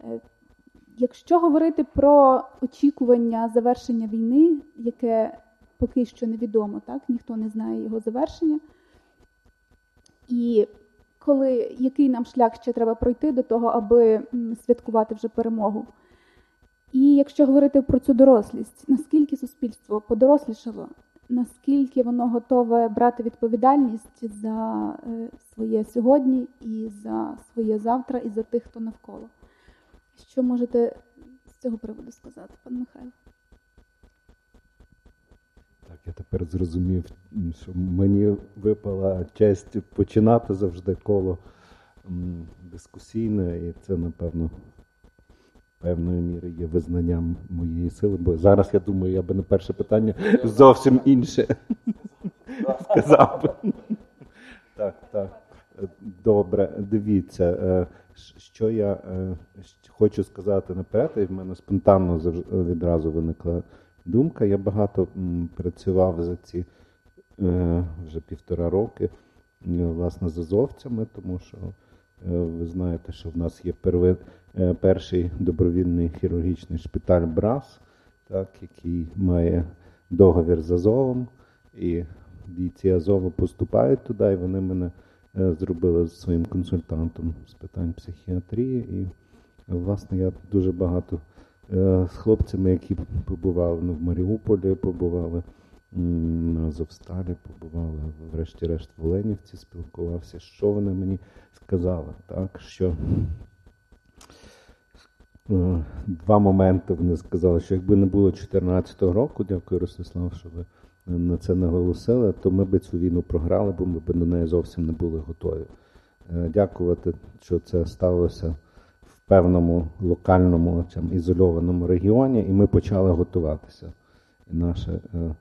Е, якщо говорити про очікування завершення війни, яке поки що невідомо, так ніхто не знає його завершення. І коли який нам шлях ще треба пройти до того, аби святкувати вже перемогу. І якщо говорити про цю дорослість, наскільки суспільство подорослішало, наскільки воно готове брати відповідальність за е, своє сьогодні і за своє завтра, і за тих, хто навколо? Що можете з цього приводу сказати, пан Михайло? Я тепер зрозумів, що мені випала честь починати завжди коло дискусійне, і це, напевно, певною мірою є визнанням моєї сили. Бо зараз я думаю, я би на перше питання зовсім інше (laughs) сказав. Так, так. Добре, дивіться, е, що я е, хочу сказати наперед, і в мене спонтанно відразу виникла думка. Я багато працював за ці е, вже півтора роки е, власне з азовцями, тому що е, ви знаєте, що в нас є перви, перший добровільний хірургічний шпиталь Брас, так, який має договір з Азовом, і бійці Азову поступають туди, і вони мене зробили своїм консультантом з питань психіатрії. І, власне, я дуже багато. Е, з хлопцями, які побували ну, в Маріуполі, побували на Азовсталі, побували, врешті-решт, в Оленівці, спілкувався. Що вони мені сказали? Так, що е, Два моменти вони сказали, що якби не було 2014 року, дякую, Ростислав, що ви на це наголосили, то ми б цю війну програли, бо ми б до неї зовсім не були готові. Е, дякувати, що це сталося певному локальному там, ізольованому регіоні, і ми почали готуватися. І наша е,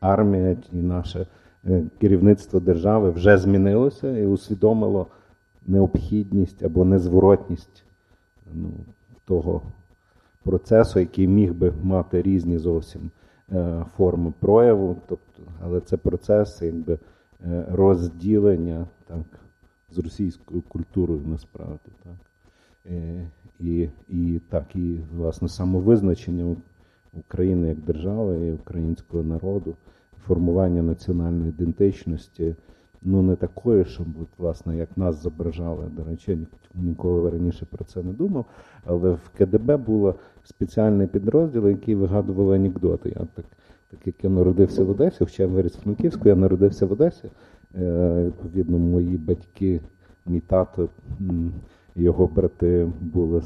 армія і наше е, керівництво держави вже змінилося і усвідомило необхідність або незворотність ну, того процесу, який міг би мати різні зовсім е, форми прояву. Тобто, Але це процес якби, е, розділення так, з російською культурою насправді. Так. Е, і і так, і власне самовизначення України як держави і українського народу, формування національної ідентичності, ну не такої, щоб власне, як нас зображали. До речі, ніколи раніше про це не думав. Але в КДБ було спеціальний підрозділ, який вигадував анекдоти. Я так, так як я народився в Одесі, хоча я виріс в Франківську, я народився в Одесі. Е, відповідно, мої батьки, мій тато його брати були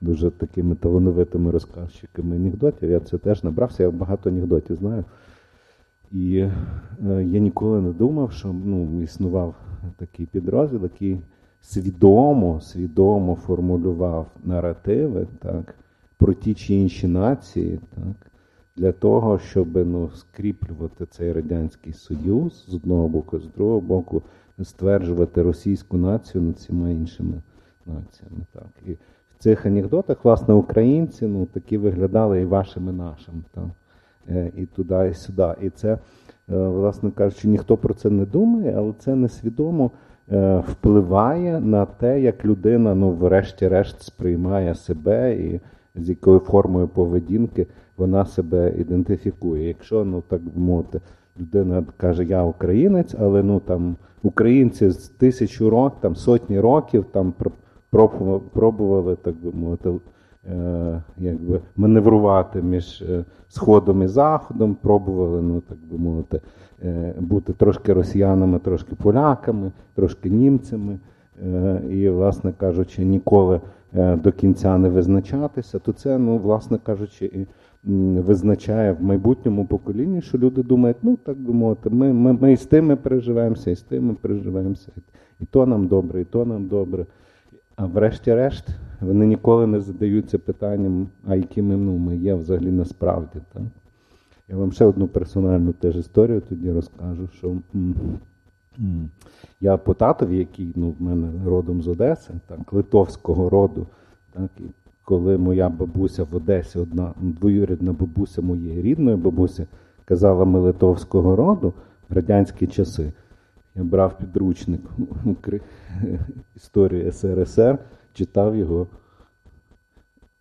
дуже такими талановитими розказчиками анекдотів. Я це теж набрався, я багато анекдотів знаю. І е, я ніколи не думав, що ну, існував такий підрозділ, який свідомо свідомо формулював наративи так, про ті чи інші нації, так, для того, щоб ну, скріплювати цей Радянський Союз з одного боку, з другого боку, стверджувати російську націю над всіма іншими націями. Так. І в цих анекдотах, власне, українці ну, такі виглядали і вашими, і нашими. Так. Е, і туди, і сюди. І це, е, власне кажучи, ніхто про це не думає, але це несвідомо е, впливає на те, як людина, ну, врешті-решт, сприймає себе і з якою формою поведінки вона себе ідентифікує. Якщо, ну так би мовити, людина каже, я українець, але ну там українці з тисячу років, там сотні років там пробували, так би мовити, е, якби маневрувати між е, сходом і заходом, пробували, ну так би мовити, е, бути трошки росіянами, трошки поляками, трошки німцями. І, власне кажучи, ніколи до кінця не визначатися, то це, ну, власне кажучи, визначає в майбутньому поколінні, що люди думають, ну так би мовити, ми ми, ми і з тими переживаємося, і з тими переживаємося, і то нам добре, і то нам добре. А врешті-решт вони ніколи не задаються питанням, а якими ну, ми є взагалі насправді. Так? Я вам ще одну персональну теж історію тоді розкажу, що я по татові, який ну, в мене родом з Одеси, так, литовського роду, так, і коли моя бабуся в Одесі, одна двоюрідна бабуся моєї рідної бабусі, казала ми литовського роду в радянські часи. Я брав підручник (laughs) історії СРСР, читав його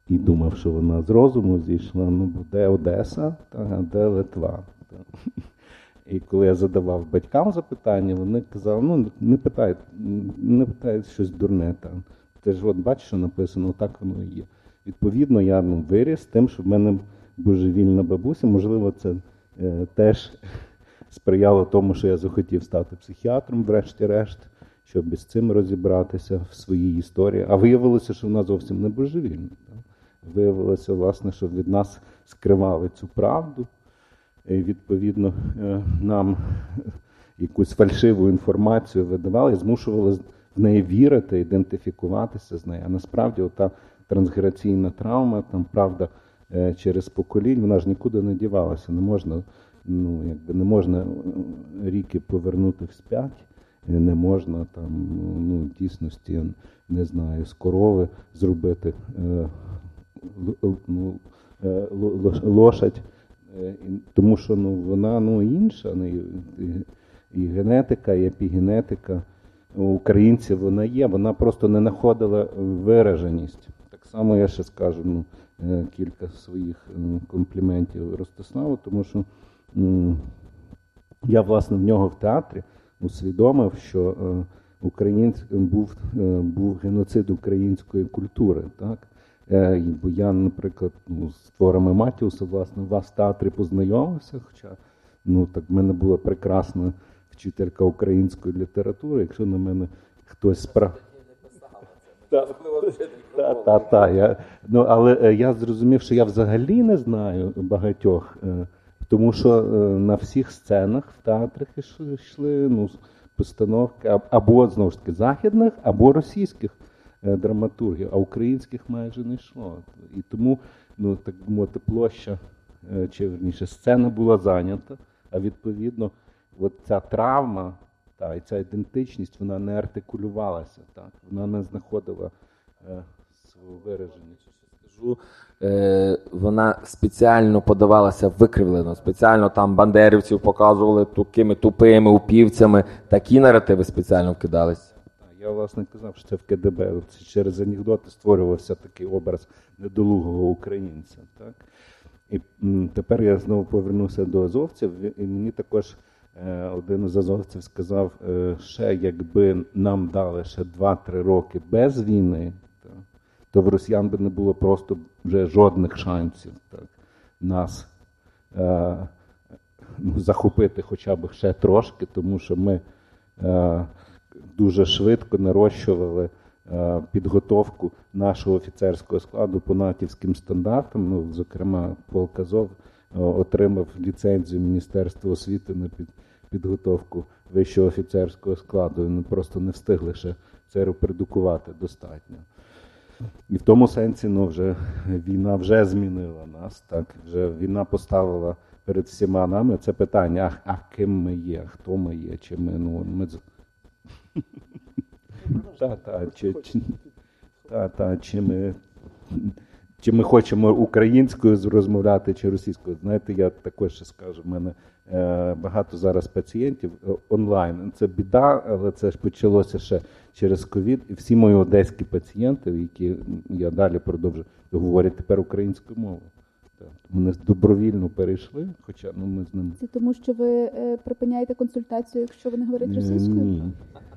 і думав, що вона з розуму зійшла. Ну, де Одеса, а де Литва. І коли я задавав батькам запитання, вони казали, ну не питають, не питають щось дурне там. Ти ж от бачиш, що написано, так воно і є. Відповідно, я ну, виріс тим, що в мене божевільна бабуся. Можливо, це е, теж сприяло тому, що я захотів стати психіатром, врешті-решт, щоб із цим розібратися в своїй історії. А виявилося, що вона зовсім не божевільна. Виявилося, власне, що від нас скривали цю правду. І, Відповідно, е, нам якусь фальшиву інформацію видавали і змушували в неї вірити, ідентифікуватися з нею. А насправді, ота трансграційна травма, там правда е, через поколінь, вона ж нікуди не дівалася. Не можна, ну якби не можна е, ріки повернути вспять, не можна там ну, дійсності, не знаю, з корови зробити е, ну, лошадь, тому що ну, вона ну, інша, ну, і, і генетика, і епігенетика українців вона є, вона просто не знаходила вираженість. Само я ще скажу ну, е, кілька своїх компліментів Ростиславу, тому що я, власне, в нього в театрі усвідомив, що е, українць був е, був геноцид української культури. так. Бо я, наприклад, ну, з творами Матіуса, власне, вас в театрі познайомився, хоча ну, так в мене була прекрасна вчителька української літератури, якщо на мене хтось справ. Та, та, я, ну, Але е, я зрозумів, що я взагалі не знаю багатьох, е, тому що е, на всіх сценах в театрах йшли, йшли ну, постановки або знову ж таки західних, або російських драматургів, а українських майже не йшло. І тому, ну так би мовити, площа чи верніше сцена була зайнята, а відповідно от ця травма та, і ця ідентичність вона не артикулювалася, так? вона не знаходила е, свого вираження. Скажу, е, вона спеціально подавалася викривлено, спеціально там бандерівців показували такими тупими упівцями. Такі наративи спеціально вкидались. Я власне казав, що це в КДБ. Це через анекдоти створювався такий образ недолугого українця. Так? І м, тепер я знову повернуся до азовців, і мені також один із азовців сказав, е, ще якби нам дали ще 2-3 роки без війни, то в росіян би не було просто вже жодних шансів так, нас е, ну, захопити хоча б ще трошки, тому що ми е, дуже швидко нарощували е, підготовку нашого офіцерського складу по натівським стандартам. Ну, Зокрема, полк Азов е, отримав ліцензію Міністерства освіти на під підготовку вищого офіцерського складу. Вони просто не встигли ще це репродукувати достатньо. І в тому сенсі ну, вже війна вже змінила нас. так, вже Війна поставила перед всіма нами це питання: а, а ким ми є, хто ми є, чи ми ну, ми (laughs) та, та, чи, чи, та, та, чи ми чи ми хочемо українською розмовляти, чи російською. Знаєте, я також скажу, в мене багато зараз пацієнтів е, онлайн. Це біда, але це ж почалося ще через ковід. І всі мої одеські пацієнти, які я далі продовжую, говорять тепер українською мовою. Вони добровільно перейшли, хоча ну ми з ними. Це тому, що ви е, припиняєте консультацію, якщо вони говорять російською? Ні,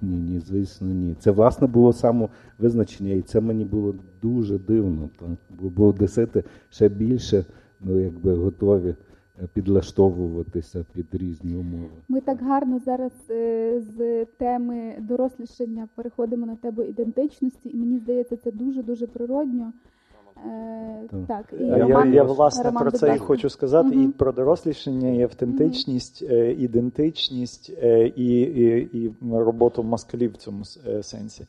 ні, ні, звісно, ні. Це власне було самовизначення, і це мені було дуже дивно. Так? Бо одесити ще більше ну, якби готові е, підлаштовуватися під різні умови. Ми так гарно зараз е, з теми дорослішання переходимо на тему ідентичності, і мені здається, це дуже дуже природньо. Е, так, і Я, Роман, я власне Роман, про це і хочу сказати. Угу. І про дорослішання, і автентичність, угу. ідентичність і, і, і роботу москалів в цьому сенсі.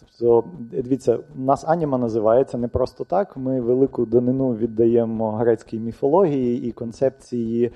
Тобто, дивіться, у нас аніма називається не просто так. Ми велику данину віддаємо грецькій міфології і концепції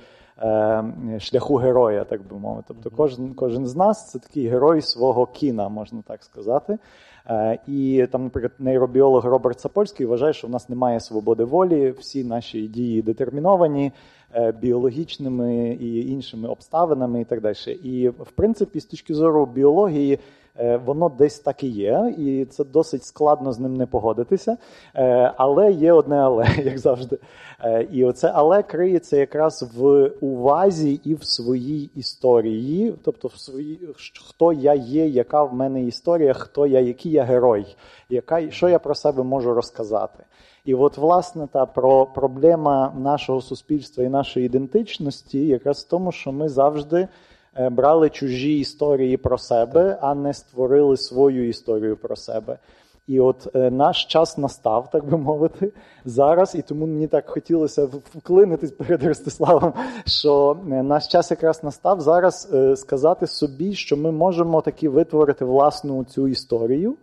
шляху героя, так би мовити. Тобто, кожен кожен з нас це такий герой свого кіна, можна так сказати. Е, і там, наприклад, нейробіолог Роберт Сапольський вважає, що в нас немає свободи волі, всі наші дії детерміновані е, біологічними і іншими обставинами, і так далі. І в принципі, з точки зору біології. Е, воно десь так і є, і це досить складно з ним не погодитися. Е, але є одне але, (laughs) як завжди. Е, і оце але криється якраз в увазі і в своїй історії, тобто в своїй хто я є, яка в мене історія, хто я, який я герой, яка що я про себе можу розказати. І от, власне, та про проблема нашого суспільства і нашої ідентичності, якраз в тому, що ми завжди. Е, брали чужі історії про себе, а не створили свою історію про себе. І от е, наш час настав, так би мовити, зараз, і тому мені так хотілося вклинитись перед Ростиславом, що е, наш час якраз настав зараз е, сказати собі, що ми можемо таки витворити власну цю історію.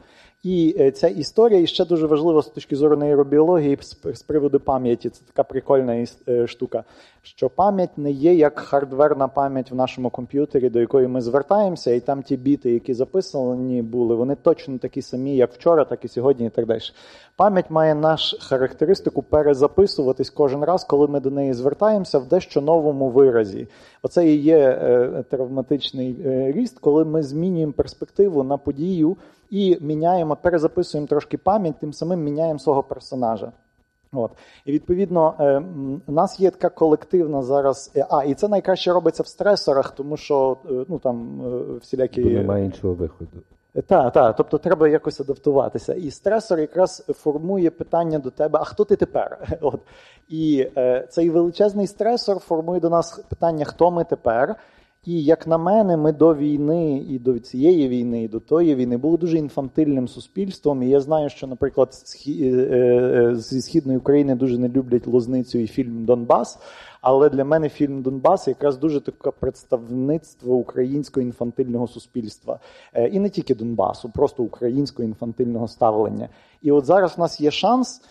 І е, ця історія і ще дуже важлива з точки зору нейробіології з приводу пам'яті. Це така прикольна е, штука, що пам'ять не є як хардверна пам'ять в нашому комп'ютері, до якої ми звертаємося, і там ті біти, які записані були, вони точно такі самі, як вчора, так і сьогодні, і так далі. Пам'ять має наш характеристику перезаписуватись кожен раз, коли ми до неї звертаємося в дещо новому виразі. Оце і є е, травматичний ріст, коли ми змінюємо перспективу на подію і міняємо, перезаписуємо трошки пам'ять, тим самим міняємо свого персонажа. От. І відповідно, е, у нас є така колективна зараз. Е, а, і це найкраще робиться в стресорах, тому що е, ну там всілякі. Бо немає іншого виходу. Так, так, тобто треба якось адаптуватися. І стресор якраз формує питання до тебе: а хто ти тепер? (laughs) От. І е, цей величезний стресор формує до нас питання, хто ми тепер. І, як на мене, ми до війни і до цієї війни, і до тої війни були дуже інфантильним суспільством. І я знаю, що, наприклад, е, е, зі східної України дуже не люблять лозницю і фільм Донбас. Але для мене фільм Донбас якраз дуже таке представництво українського інфантильного суспільства. Е, і не тільки Донбасу, просто українського інфантильного ставлення. І от зараз в нас є шанс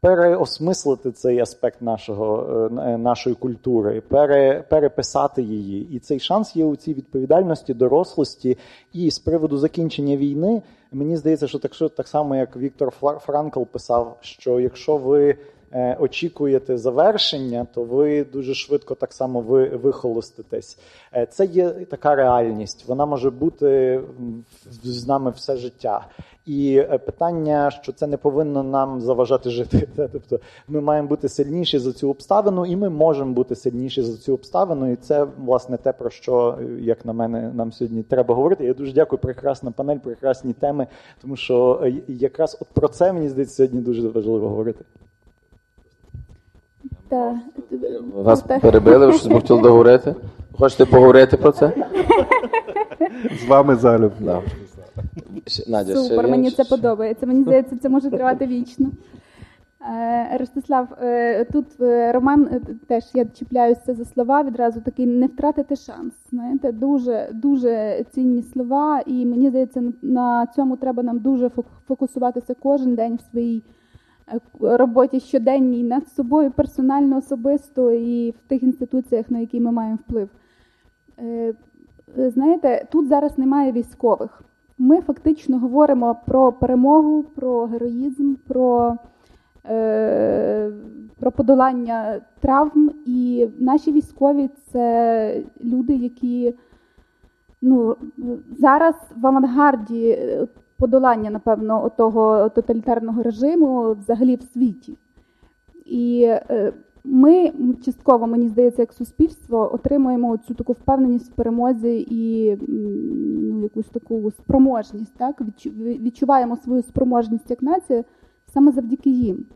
переосмислити цей аспект нашого, е, е, нашої культури, пере, переписати її. І цей шанс є у цій відповідальності, дорослості. І з приводу закінчення війни, мені здається, що так, що так само, як Віктор Франкл писав, що якщо ви очікуєте завершення, то ви дуже швидко так само ви вихолоститесь. Це є така реальність. Вона може бути з нами все життя. І е, питання, що це не повинно нам заважати жити. (laughs) Тобто ми маємо бути сильніші за цю обставину, і ми можемо бути сильніші за цю обставину. І це власне те, про що, як на мене, нам сьогодні треба говорити. Я дуже дякую, прекрасна панель, прекрасні теми, тому що е, якраз от про це мені здається сьогодні дуже важливо говорити. Так. Вас перебили, ви щось хотіли договорити? Хочете поговорити про це? З вами залюб. Да. Надя, Супер, ще мені це подобається. Мені здається, це може тривати вічно. Е, Ростислав, е, тут е, Роман теж я чіпляюся за слова, відразу такий не втратити шанс. Знаєте, дуже дуже цінні слова, і мені здається, на цьому треба нам дуже фокусуватися кожен день в своїй роботі щоденній над собою, персонально, особисто і в тих інституціях, на які ми маємо вплив. Знаєте, тут зараз немає військових ми фактично говоримо про перемогу, про героїзм, про е, про подолання травм. І наші військові це люди, які ну, зараз в авангарді подолання, напевно, того тоталітарного режиму взагалі в світі. І е, ми частково, мені здається, як суспільство отримуємо цю таку впевненість в перемозі і ну, якусь таку спроможність. Так? Відчуваємо свою спроможність як нація саме завдяки їм.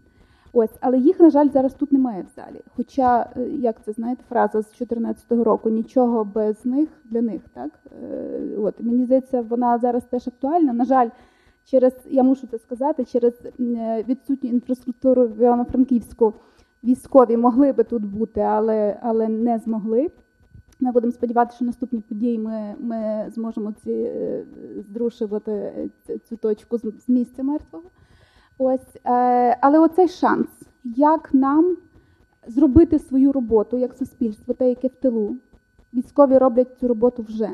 Ось, але їх, на жаль, зараз тут немає в залі. Хоча, е, як це знаєте, фраза з 2014 року нічого без них для них, так е, от мені здається, вона зараз теж актуальна. На жаль, через я мушу це сказати, через відсутню інфраструктуру в Івано-Франківську військові могли би тут бути, але але не змогли. Ми будемо сподіватися, що наступні події ми ми зможемо ці е, здрушувати цю точку з місця мертвого. Ось, е, Але оцей шанс, як нам зробити свою роботу як суспільство, те, яке в тилу. Військові роблять цю роботу вже.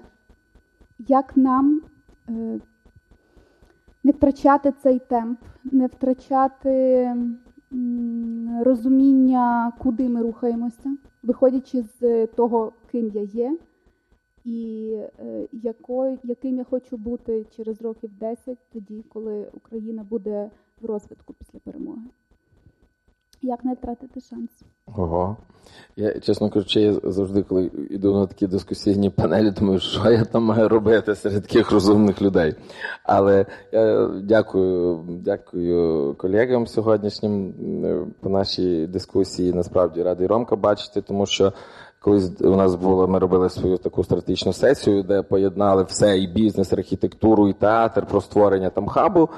Як нам е, не втрачати цей темп, не втрачати розуміння, куди ми рухаємося, виходячи з того, ким я є, і е, якою, яким я хочу бути через років 10, тоді, коли Україна буде в розвитку після перемоги. Як не втратити шанс? Ого. Я, чесно кажучи, я завжди, коли йду на такі дискусійні панелі, думаю, що я там маю робити серед таких розумних людей. Але я дякую дякую колегам сьогоднішнім е, по нашій дискусії. Насправді радий Ромка бачити, тому що колись у нас було, ми робили свою таку стратегічну сесію, де поєднали все і бізнес, архітектуру, і театр про створення там хабу.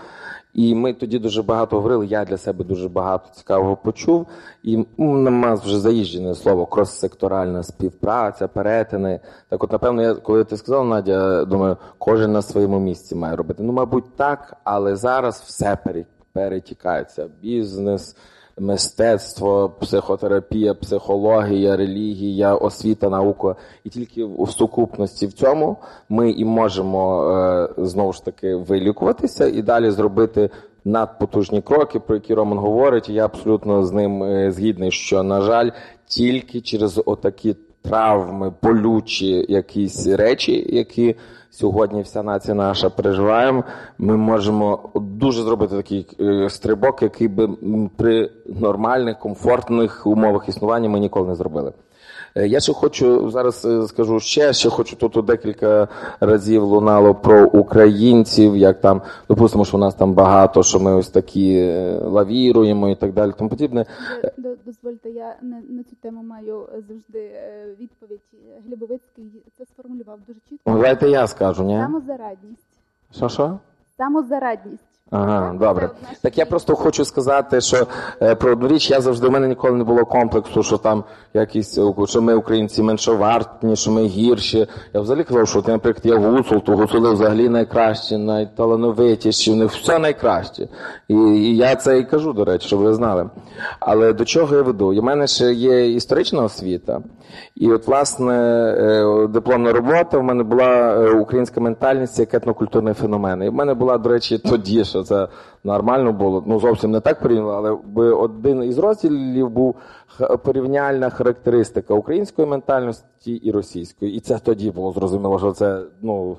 І ми тоді дуже багато говорили. Я для себе дуже багато цікавого почув. І ну, нема вже заїжджене слово крос-секторальна співпраця, перетини. Так, от, напевно, я коли ти сказав, Надя, думаю, кожен на своєму місці має робити. Ну, мабуть, так, але зараз все перетікається. Бізнес мистецтво, психотерапія, психологія, релігія, освіта, наука. І тільки в сукупності в цьому ми і можемо е, знову ж таки вилікуватися і далі зробити надпотужні кроки, про які Роман говорить. І я абсолютно з ним е, згідний, що на жаль, тільки через отакі травми, болючі якісь речі, які сьогодні вся нація наша переживаємо, ми можемо дуже зробити такий е, стрибок, який би при нормальних, комфортних умовах існування ми ніколи не зробили. Е, я ще хочу зараз е, скажу ще, ще хочу тут декілька разів лунало про українців, як там допустимо, що у нас там багато, що ми ось такі е, лавіруємо і так далі. Тому подібне. Дозвольте, я на, на цю тему маю завжди відповідь. Глібовицький це сформулював дуже чітко. Давайте я скажу, ні? Самозарадність. Що що? Самозарадність. Ага, добре. Так я просто хочу сказати, що е, про одну річ я завжди в мене ніколи не було комплексу, що там якісь що ми українці меншовартні, що ми гірші. Я взагалі казав, що ти, наприклад, я гуцул, то гуцули взагалі найкращі, найталановитіші, них все найкраще. І, і я це і кажу, до речі, щоб ви знали. Але до чого я веду? У мене ще є історична освіта, і от, власне, е, дипломна робота в мене була е, українська ментальність як етнокультурний феномен. І в мене була, до речі, тоді, що це нормально було. Ну зовсім не так порівняно, але один із розділів був порівняльна характеристика української ментальності і російської. І це тоді було зрозуміло, що це ну.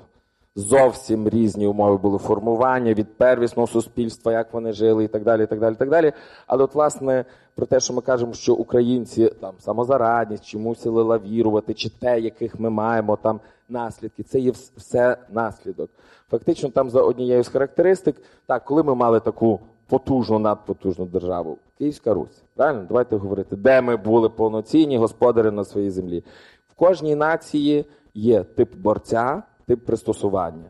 Зовсім різні умови були формування від первісного суспільства, як вони жили, і так далі. і так далі, і так далі. Але, от, власне, про те, що ми кажемо, що українці там самозарадність, чи мусили лавірувати, чи те, яких ми маємо там наслідки, це є все наслідок. Фактично, там за однією з характеристик, так, коли ми мали таку потужну, надпотужну державу, Київська Русь. Правильно? Давайте говорити, де ми були повноцінні господарі на своїй землі. В кожній нації є тип борця, тип пристосування,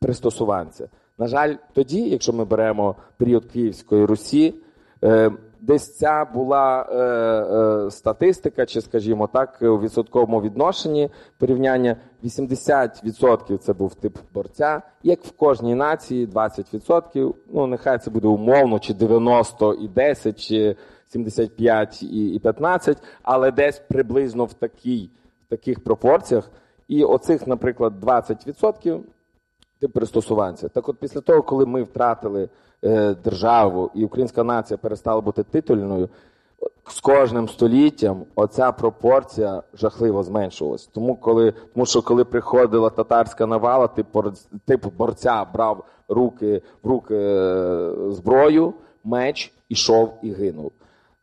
пристосуванця. На жаль, тоді, якщо ми беремо період Київської Русі, е, десь ця була е, е, статистика, чи, скажімо так, у відсотковому відношенні порівняння 80% це був тип борця, як в кожній нації 20%, ну нехай це буде умовно, чи 90 і 10, чи 75 і 15, але десь приблизно в такій, в таких пропорціях. І оцих, наприклад, 20% тип пристосуванця. Так от після того, коли ми втратили е, державу і українська нація перестала бути титульною, з кожним століттям оця пропорція жахливо зменшувалась. Тому, коли, тому що коли приходила татарська навала, ти типу борця брав руки в руки е, зброю, меч, ішов і гинув.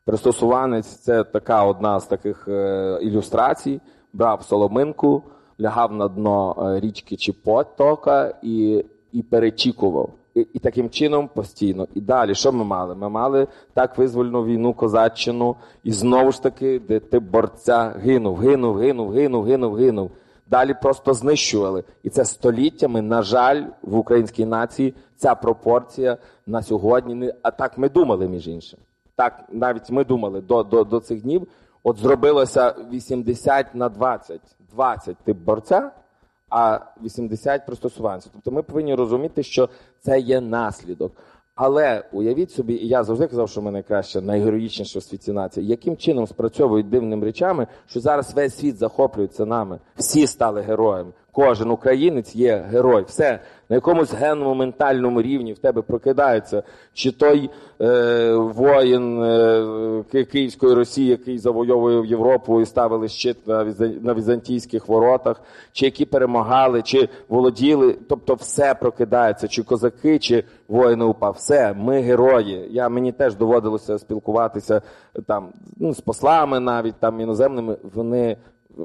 Пристосуванець це така одна з таких е, ілюстрацій. Брав соломинку, лягав на дно е, річки чи потока і і перечікував. І, і таким чином постійно. І далі, що ми мали? Ми мали так визвольну війну, козаччину, і знову ж таки, де ти борця гинув, гинув, гинув, гинув, гинув, гинув. Далі просто знищували. І це століттями, на жаль, в українській нації ця пропорція на сьогодні не а так ми думали, між іншим. Так навіть ми думали до до, до цих днів. От зробилося 80 на 20. 20 тип борця, а 80 пристосуванців. Тобто ми повинні розуміти, що це є наслідок. Але уявіть собі, і я завжди казав, що ми найкраще, найгероїчніша в світі нація, яким чином спрацьовують дивними речами, що зараз весь світ захоплюється нами. Всі стали героями. Кожен українець є герой. Все на якомусь генному ментальному рівні в тебе прокидається, чи той е, воїн е, Київської Росії, який завойовує Європу і ставили щит на, на візантійських воротах, чи які перемагали, чи володіли. Тобто, все прокидається, чи козаки, чи воїни УПА. Все, ми герої. Я мені теж доводилося спілкуватися там ну, з послами, навіть там іноземними. Вони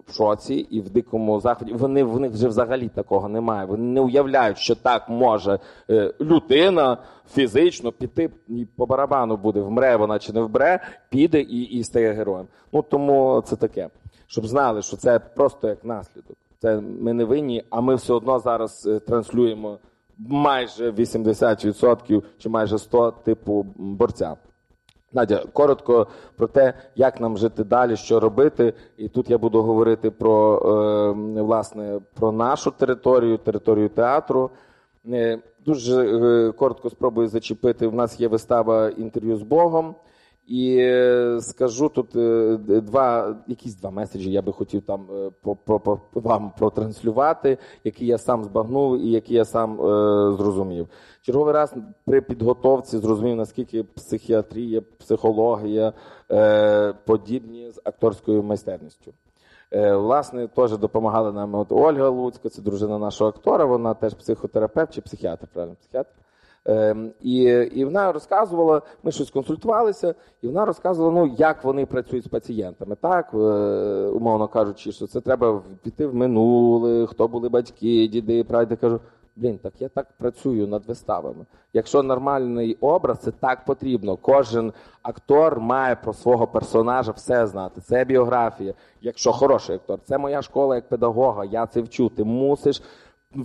в шоці і в дикому заході. Вони в них вже взагалі такого немає. Вони не уявляють, що так може е, людина фізично піти і по барабану буде, вмре вона чи не вмре, піде і і стає героєм. Ну тому це таке, щоб знали, що це просто як наслідок. Це ми не винні, а ми все одно зараз е, транслюємо майже 80% чи майже 100% типу борця. Надя, коротко про те, як нам жити далі, що робити. І тут я буду говорити про е, власне про нашу територію, територію театру. Е, дуже е, коротко спробую зачепити. У нас є вистава інтерв'ю з Богом. І е, скажу тут е, два якісь два меседжі я би хотів там е, по, по, по вам протранслювати, які я сам збагнув і які я сам е, зрозумів. Черговий раз при підготовці зрозумів, наскільки психіатрія, психологія е, подібні з акторською майстерністю. Власне, теж допомагала нам от Ольга Луцька, це дружина нашого актора. Вона теж психотерапевт чи психіатр, правильно психіатр. Ем, і і вона розказувала, ми щось консультувалися, і вона розказувала, ну як вони працюють з пацієнтами. Так, е, умовно кажучи, що це треба піти в минуле, хто були батьки, діди, прадіди. Кажу, блін, так я так працюю над виставами. Якщо нормальний образ, це так потрібно. Кожен актор має про свого персонажа все знати. Це біографія. Якщо хороший актор, це моя школа як педагога. Я це вчу. Ти мусиш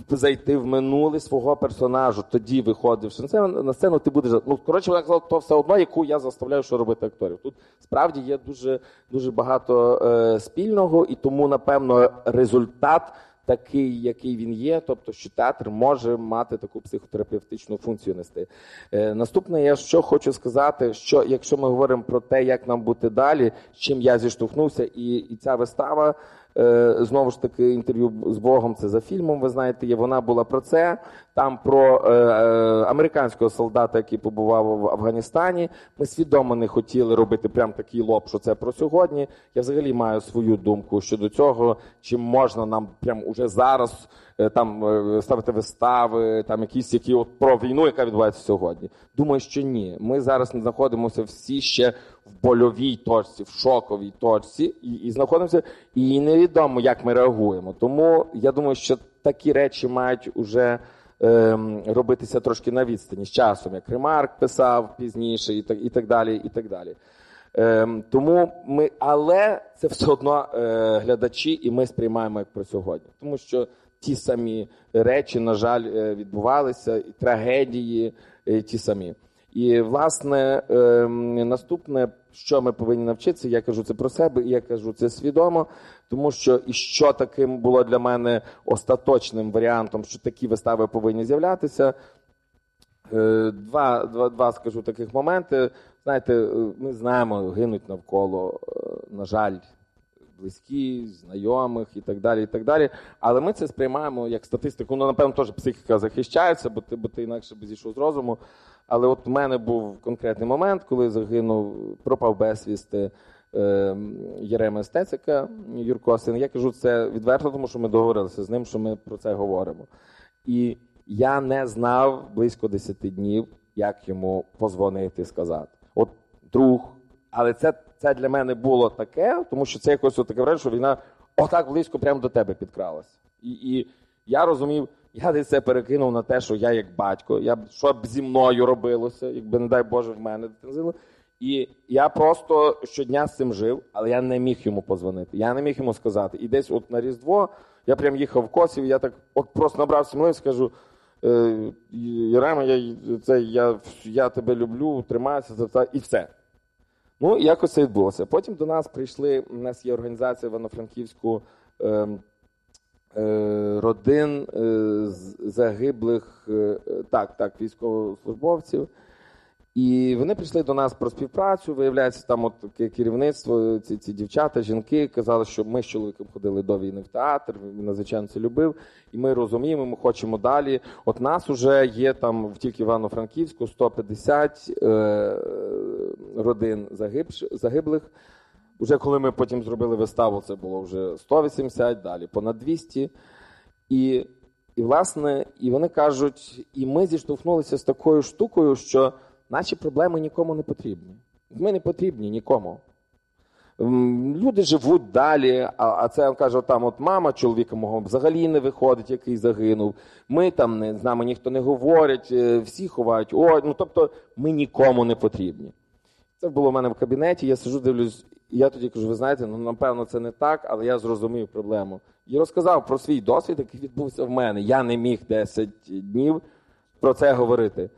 зайти в минуле свого персонажу, тоді виходивши на сцену, на сцену, ти будеш. Ну, коротше, вона казала, то все одно, яку я заставляю, що робити акторів. Тут справді є дуже дуже багато е, спільного, і тому, напевно, результат такий, який він є, тобто, що театр може мати таку психотерапевтичну функцію нести. Е, Наступне, я що хочу сказати, що якщо ми говоримо про те, як нам бути далі, чим я зіштовхнувся, і, і ця вистава. Е, знову ж таки, інтерв'ю з Богом це за фільмом. Ви знаєте, є вона була про це. Там про е, е, американського солдата, який побував в Афганістані. Ми свідомо не хотіли робити прям такий лоб, що це про сьогодні. Я взагалі маю свою думку щодо цього, чи можна нам прям уже зараз. Е, там е, ставити вистави, там якісь які от про війну, яка відбувається сьогодні. Думаю, що ні. Ми зараз знаходимося всі ще в больовій точці, в шоковій точці, і і знаходимося, і невідомо, як ми реагуємо. Тому я думаю, що такі речі мають уже. Ем, робитися трошки на відстані з часом, як Ремарк писав пізніше, і так і так далі. і так далі. Ем, Тому ми, але це все одно е, глядачі, і ми сприймаємо як про сьогодні, тому що ті самі речі, на жаль, е, відбувалися, і трагедії е, ті самі. І, власне, ем, наступне, що ми повинні навчитися, я кажу це про себе, і я кажу це свідомо, тому що і що таким було для мене остаточним варіантом, що такі вистави повинні з'являтися. Е, два, два, два скажу таких моменти. Знаєте, ми знаємо, гинуть навколо, на жаль, близькі, знайомих і так далі. і так далі. Але ми це сприймаємо як статистику. Ну, напевно, теж психіка захищається, бо ти бо ти інакше би зійшов з розуму. Але от у мене був конкретний момент, коли загинув, пропав безвісти е, Єрема Стецика Юрко син. Я кажу це відверто, тому що ми договорилися з ним, що ми про це говоримо. І я не знав близько 10 днів, як йому позвонити сказати. От друг, але це це для мене було таке, тому що це якось таке враження, що війна отак близько прямо до тебе підкралась. І і я розумів, я десь це перекинув на те, що я як батько, я що б зі мною робилося, якби, не дай Боже, в мене дитина. І я просто щодня з цим жив, але я не міг йому позвонити. Я не міг йому сказати. І десь от на Різдво я прям їхав в Косів, і я так от просто набрав сміливість, скажу. «Е, Єрема, я це, я, я тебе люблю, тримаюся, і все. Ну, якось це відбулося. Потім до нас прийшли, у нас є організація Івано-Франківську е, е, родин е, загиблих, е, так, так, військовослужбовців. І вони прийшли до нас про співпрацю. Виявляється, там от таке керівництво, ці ці дівчата, жінки казали, що ми з чоловіком ходили до війни в театр. Він надзвичайно це любив, і ми розуміємо, ми хочемо далі. От нас вже є там тільки Івано-Франківську 150 е, родин загиб, загиблих. Уже коли ми потім зробили виставу, це було вже 180, далі понад 200. І, і власне, і вони кажуть, і ми зіштовхнулися з такою штукою, що наші проблеми нікому не потрібні. Ми не потрібні нікому. Люди живуть далі, а це каже, там от мама чоловіка мого взагалі не виходить, який загинув. Ми там не з нами ніхто не говорить, е, всі ховають. О, ну тобто ми нікому не потрібні. Це було в мене в кабінеті. Я сижу, дивлюсь, і я тоді кажу: ви знаєте, ну напевно, це не так, але я зрозумів проблему. І розказав про свій досвід, який відбувся в мене. Я не міг 10 днів про це говорити.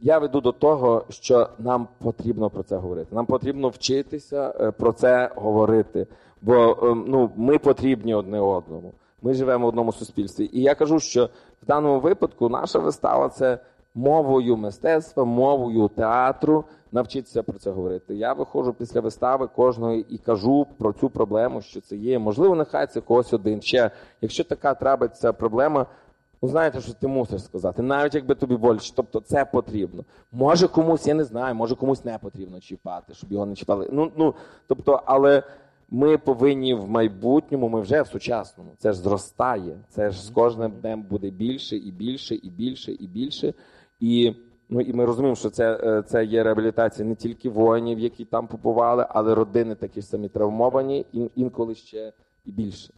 Я веду до того, що нам потрібно про це говорити. Нам потрібно вчитися е, про це говорити, бо е, ну, ми потрібні одне одному. Ми живемо в одному суспільстві. І я кажу, що в даному випадку наша вистава це мовою мистецтва, мовою театру. Навчитися про це говорити. Я виходжу після вистави кожної і кажу про цю проблему, що це є. Можливо, нехай це когось один. Ще якщо така трапиться проблема. Ну, знаєте, що ти мусиш сказати, навіть якби тобі боляче, тобто це потрібно. Може комусь, я не знаю, може комусь не потрібно чіпати, щоб його не чіпали. Ну, ну, тобто, але ми повинні в майбутньому, ми вже в сучасному. Це ж зростає. Це ж з кожним днем буде більше і більше, і більше, і більше. І ну, і ми розуміємо, що це е, це є реабілітація не тільки воїнів, які там побували, але родини такі ж самі травмовані, інколи ще і більше.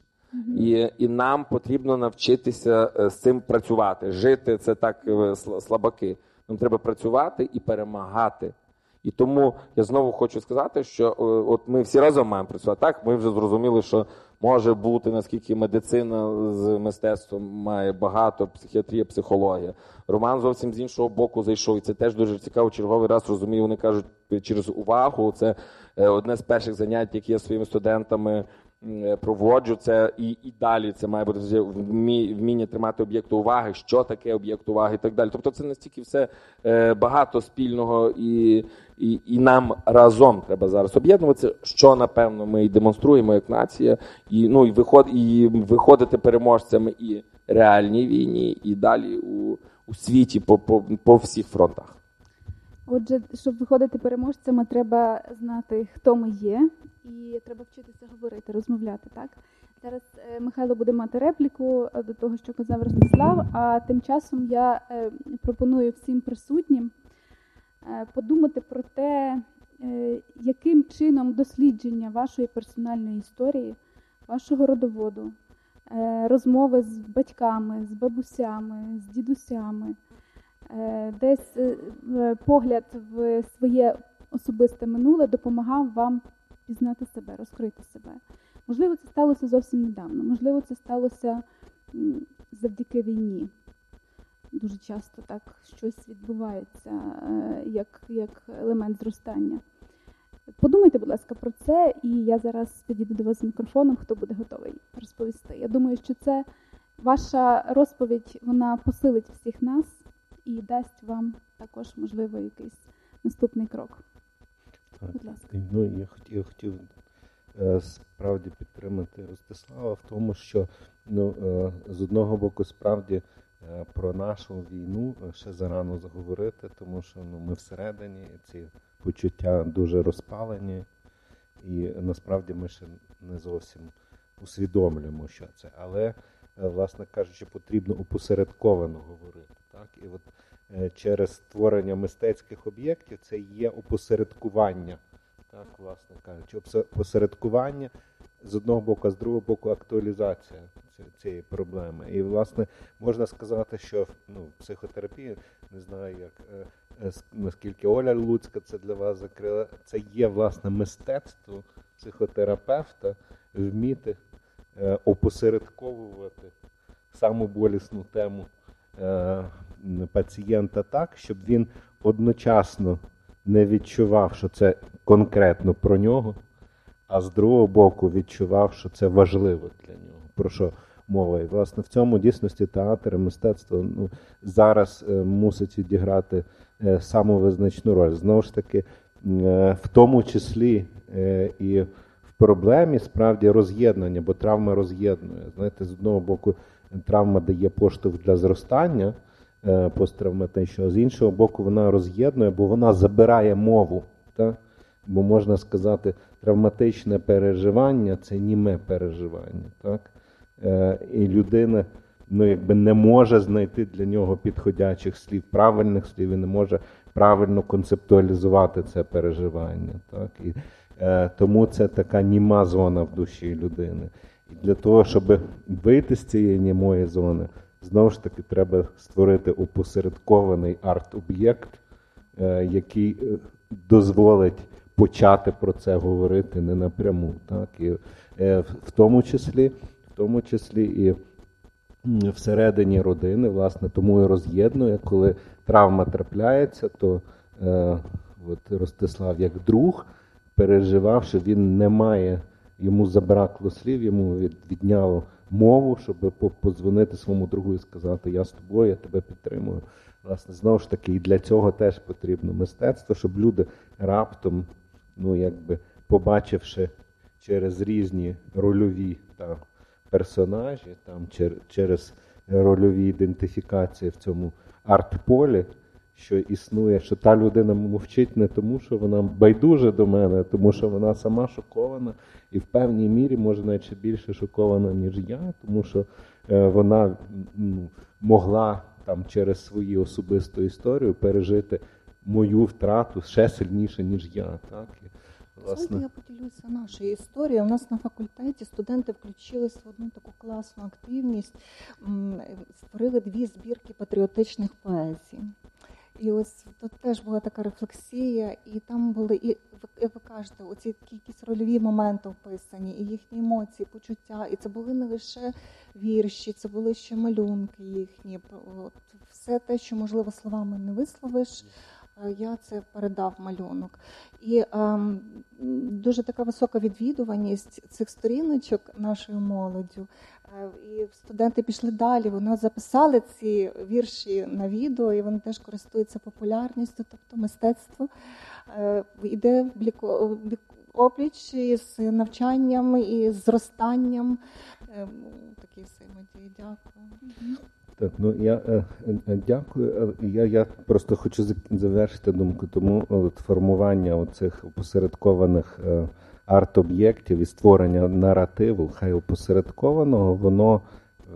І і нам потрібно навчитися е, з цим працювати. Жити це так е, слабаки. Нам треба працювати і перемагати. І тому я знову хочу сказати, що е, от ми всі разом маємо працювати. Так, ми вже зрозуміли, що може бути наскільки медицина з мистецтвом має багато психіатрія, психологія. Роман зовсім з іншого боку зайшов. І це теж дуже цікаво. Черговий раз розумію. Вони кажуть через увагу. Це одне з перших занять, які я своїми студентами проводжу це і і далі це має бути вміння тримати об'єкт уваги, що таке об'єкт уваги і так далі. Тобто це настільки все е, багато спільного, і і, і нам разом треба зараз об'єднуватися, що напевно ми і демонструємо як нація, і ну і виход, і виходити переможцями і реальній війні, і далі у, у світі по, по, по всіх фронтах. Отже, щоб виходити переможцями, треба знати, хто ми є, і треба вчитися говорити, розмовляти. Так зараз е, Михайло буде мати репліку е, до того, що казав Ростислав. А тим часом я е, пропоную всім присутнім подумати про те, яким чином дослідження вашої персональної історії, вашого родоводу, розмови з батьками, з бабусями, з дідусями. Е, десь е, погляд в своє особисте минуле допомагав вам пізнати себе, розкрити себе. Можливо, це сталося зовсім недавно, можливо, це сталося завдяки війні. Дуже часто так щось відбувається е, як як елемент зростання. Подумайте, будь ласка, про це, і я зараз підійду до вас з мікрофоном, хто буде готовий розповісти. Я думаю, що це ваша розповідь вона посилить всіх нас і дасть вам також, можливо, якийсь наступний крок. Так. Будь ласка. Ну, я хотів, я хотів е, справді підтримати Ростислава в тому, що ну, е, з одного боку, справді про нашу війну ще зарано заговорити, тому що ну, ми всередині ці почуття дуже розпалені, і насправді ми ще не зовсім усвідомлюємо, що це. Але, власне кажучи, потрібно опосередковано говорити. Так? І от через створення мистецьких об'єктів це є опосередкування так, власне кажучи, посередкування з одного боку, а з другого боку, актуалізація цієї проблеми. І, власне, можна сказати, що ну, психотерапія, не знаю, як е, е, наскільки Оля Луцька це для вас закрила, це є власне мистецтво психотерапевта вміти е, опосередковувати саму болісну тему пацієнта так, щоб він одночасно не відчував, що це конкретно про нього, а з другого боку відчував, що це важливо для нього. Про що мова? І власне в цьому дійсності театр і мистецтво ну, зараз е, мусить відіграти е, саму визначну роль. Знову ж таки, е, в тому числі е, і проблемі справді роз'єднання, бо травма роз'єднує. Знаєте, з одного боку, травма дає поштовх для зростання. Е, посттравматичного, з іншого боку, вона роз'єднує, бо вона забирає мову. Так? Бо можна сказати, травматичне переживання це німе переживання. Так? Е, і людина ну, якби не може знайти для нього підходячих слів, правильних слів і не може правильно концептуалізувати це переживання. Так? І, Тому це така німа зона в душі людини. І для того, щоб вийти з цієї німої зони, Знову ж таки, треба створити опосередкований арт-об'єкт, е, який е, дозволить почати про це говорити не напряму. Так? І е, В тому числі в тому числі і всередині родини, власне, тому і роз'єднує, коли травма трапляється, то от Ростислав як друг переживав, що він не має, йому забракло слів, йому відняло мову, щоб подзвонити своєму другу і сказати Я з тобою, я тебе підтримую. Власне, знову ж таки, і для цього теж потрібно мистецтво, щоб люди раптом, ну якби побачивши через різні рольові та персонажі, там через рольові ідентифікації в цьому арт-полі, що існує, що та людина мовчить не тому, що вона байдуже до мене, а тому що вона сама шокована і в певній мірі може навіть більше шокована, ніж я, тому що е, вона ну, могла там через свою особисту історію пережити мою втрату ще сильніше, ніж я. Так? Власне. я поділюся нашою історією. У нас на факультеті студенти включились в одну таку класну активність, створили дві збірки патріотичних поезій. І ось тут теж була така рефлексія, і там були, і ви, ви кажете, оці якісь рольові моменти описані, і їхні емоції, почуття. І це були не лише вірші, це були ще малюнки їхні. От Все те, що можливо словами не висловиш. Я це передав малюнок. І ем, дуже така висока відвідуваність цих сторіночок нашою молоддю. Е, і студенти пішли далі. Вони записали ці вірші на відео, і вони теж користуються популярністю, тобто мистецтво йде опліч із навчанням і зростанням. Е, такі взаємодії. Дякую. Так, ну я е, е, дякую. Я я просто хочу завершити думку. Тому от формування оцих опосередкованих арт-об'єктів і створення наративу, хай опосередкованого, воно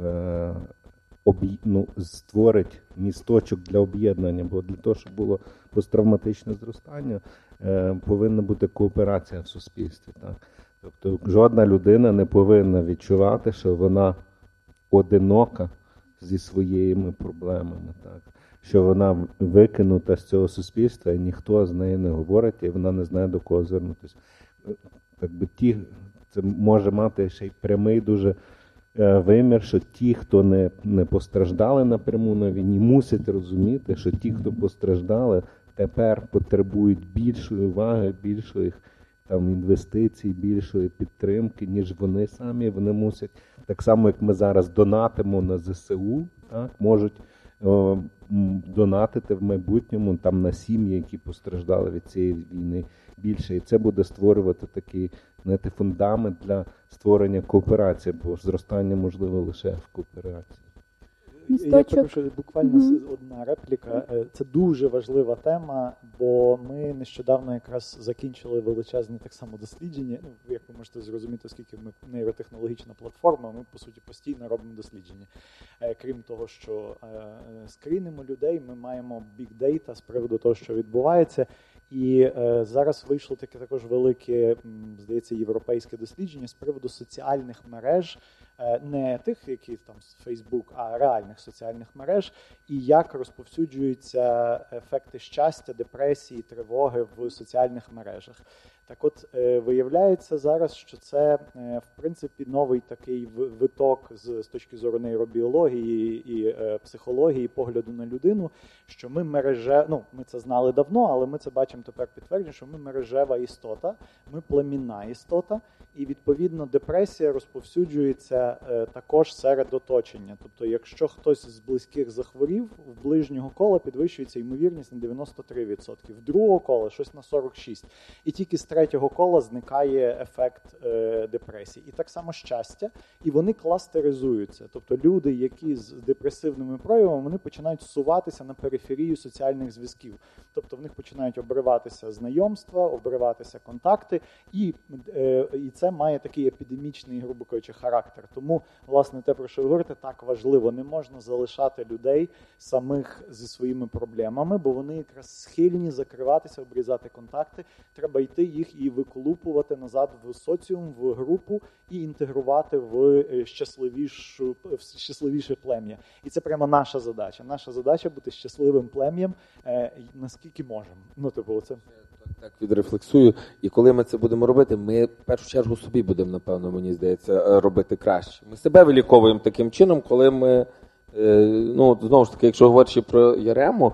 е, ну, створить місточок для об'єднання. Бо для того, щоб було посттравматичне зростання, е, повинна бути кооперація в суспільстві. Так? Тобто жодна людина не повинна відчувати, що вона одинока зі своїми проблемами. Так? Що вона викинута з цього суспільства, і ніхто з нею не говорить, і вона не знає до кого звернутися якби ті, це може мати ще й прямий дуже е, вимір, що ті, хто не не постраждали напряму на війні, мусять розуміти, що ті, хто постраждали, тепер потребують більшої уваги, більшої там інвестицій, більшої підтримки, ніж вони самі. Вони мусять так само, як ми зараз донатимо на ЗСУ, так можуть о, донатити в майбутньому там на сім'ї, які постраждали від цієї війни більше, і це буде створювати такий знаєте, фундамент для створення кооперації, бо зростання можливо лише в кооперації. Місточок. Я буквально mm-hmm. одна репліка. Е, це дуже важлива тема, бо ми нещодавно якраз закінчили величезне так само дослідження. Ну, як ви можете зрозуміти, оскільки ми нейротехнологічна платформа, ми по суті постійно робимо дослідження. Е, крім того, що е, скрінимо людей, ми маємо big data з приводу того, що відбувається. І е, зараз вийшло таке також велике, здається, європейське дослідження з приводу соціальних мереж, не тих, які там з Фейсбук, а реальних соціальних мереж, і як розповсюджуються ефекти щастя, депресії, тривоги в соціальних мережах. Так, от е, виявляється зараз, що це е, в принципі новий такий виток з, з точки зору нейробіології і е, психології, погляду на людину, що ми мереже, ну ми це знали давно, але ми це бачимо тепер підтвердження, що ми мережева істота, ми племінна істота, і відповідно депресія розповсюджується також серед оточення. Тобто, якщо хтось з близьких захворів, в ближнього кола підвищується ймовірність на 93%, в другого кола щось на 46%. І тільки третього кола зникає ефект е, депресії. І так само щастя, і вони кластеризуються. Тобто люди, які з депресивними проявами, вони починають суватися на периферію соціальних зв'язків. Тобто в них починають обриватися знайомства, обриватися контакти, і е, і це має такий епідемічний, грубо кажучи, характер. Тому, власне, те, про що ви говорите, так важливо. Не можна залишати людей самих зі своїми проблемами, бо вони якраз схильні закриватися, обрізати контакти. Треба йти їх їх і виколупувати назад в соціум, в групу і інтегрувати в е, щасливішу в щасливіше плем'я. І це прямо наша задача. Наша задача бути щасливим плем'ям, е, наскільки можемо. Ну типу, це. Так відрефлексую, і коли ми це будемо робити, ми в першу чергу собі будемо, напевно, мені здається, е, робити краще. Ми себе виліковуємо таким чином, коли ми ну знову ж таки, якщо говорячи про Ярему,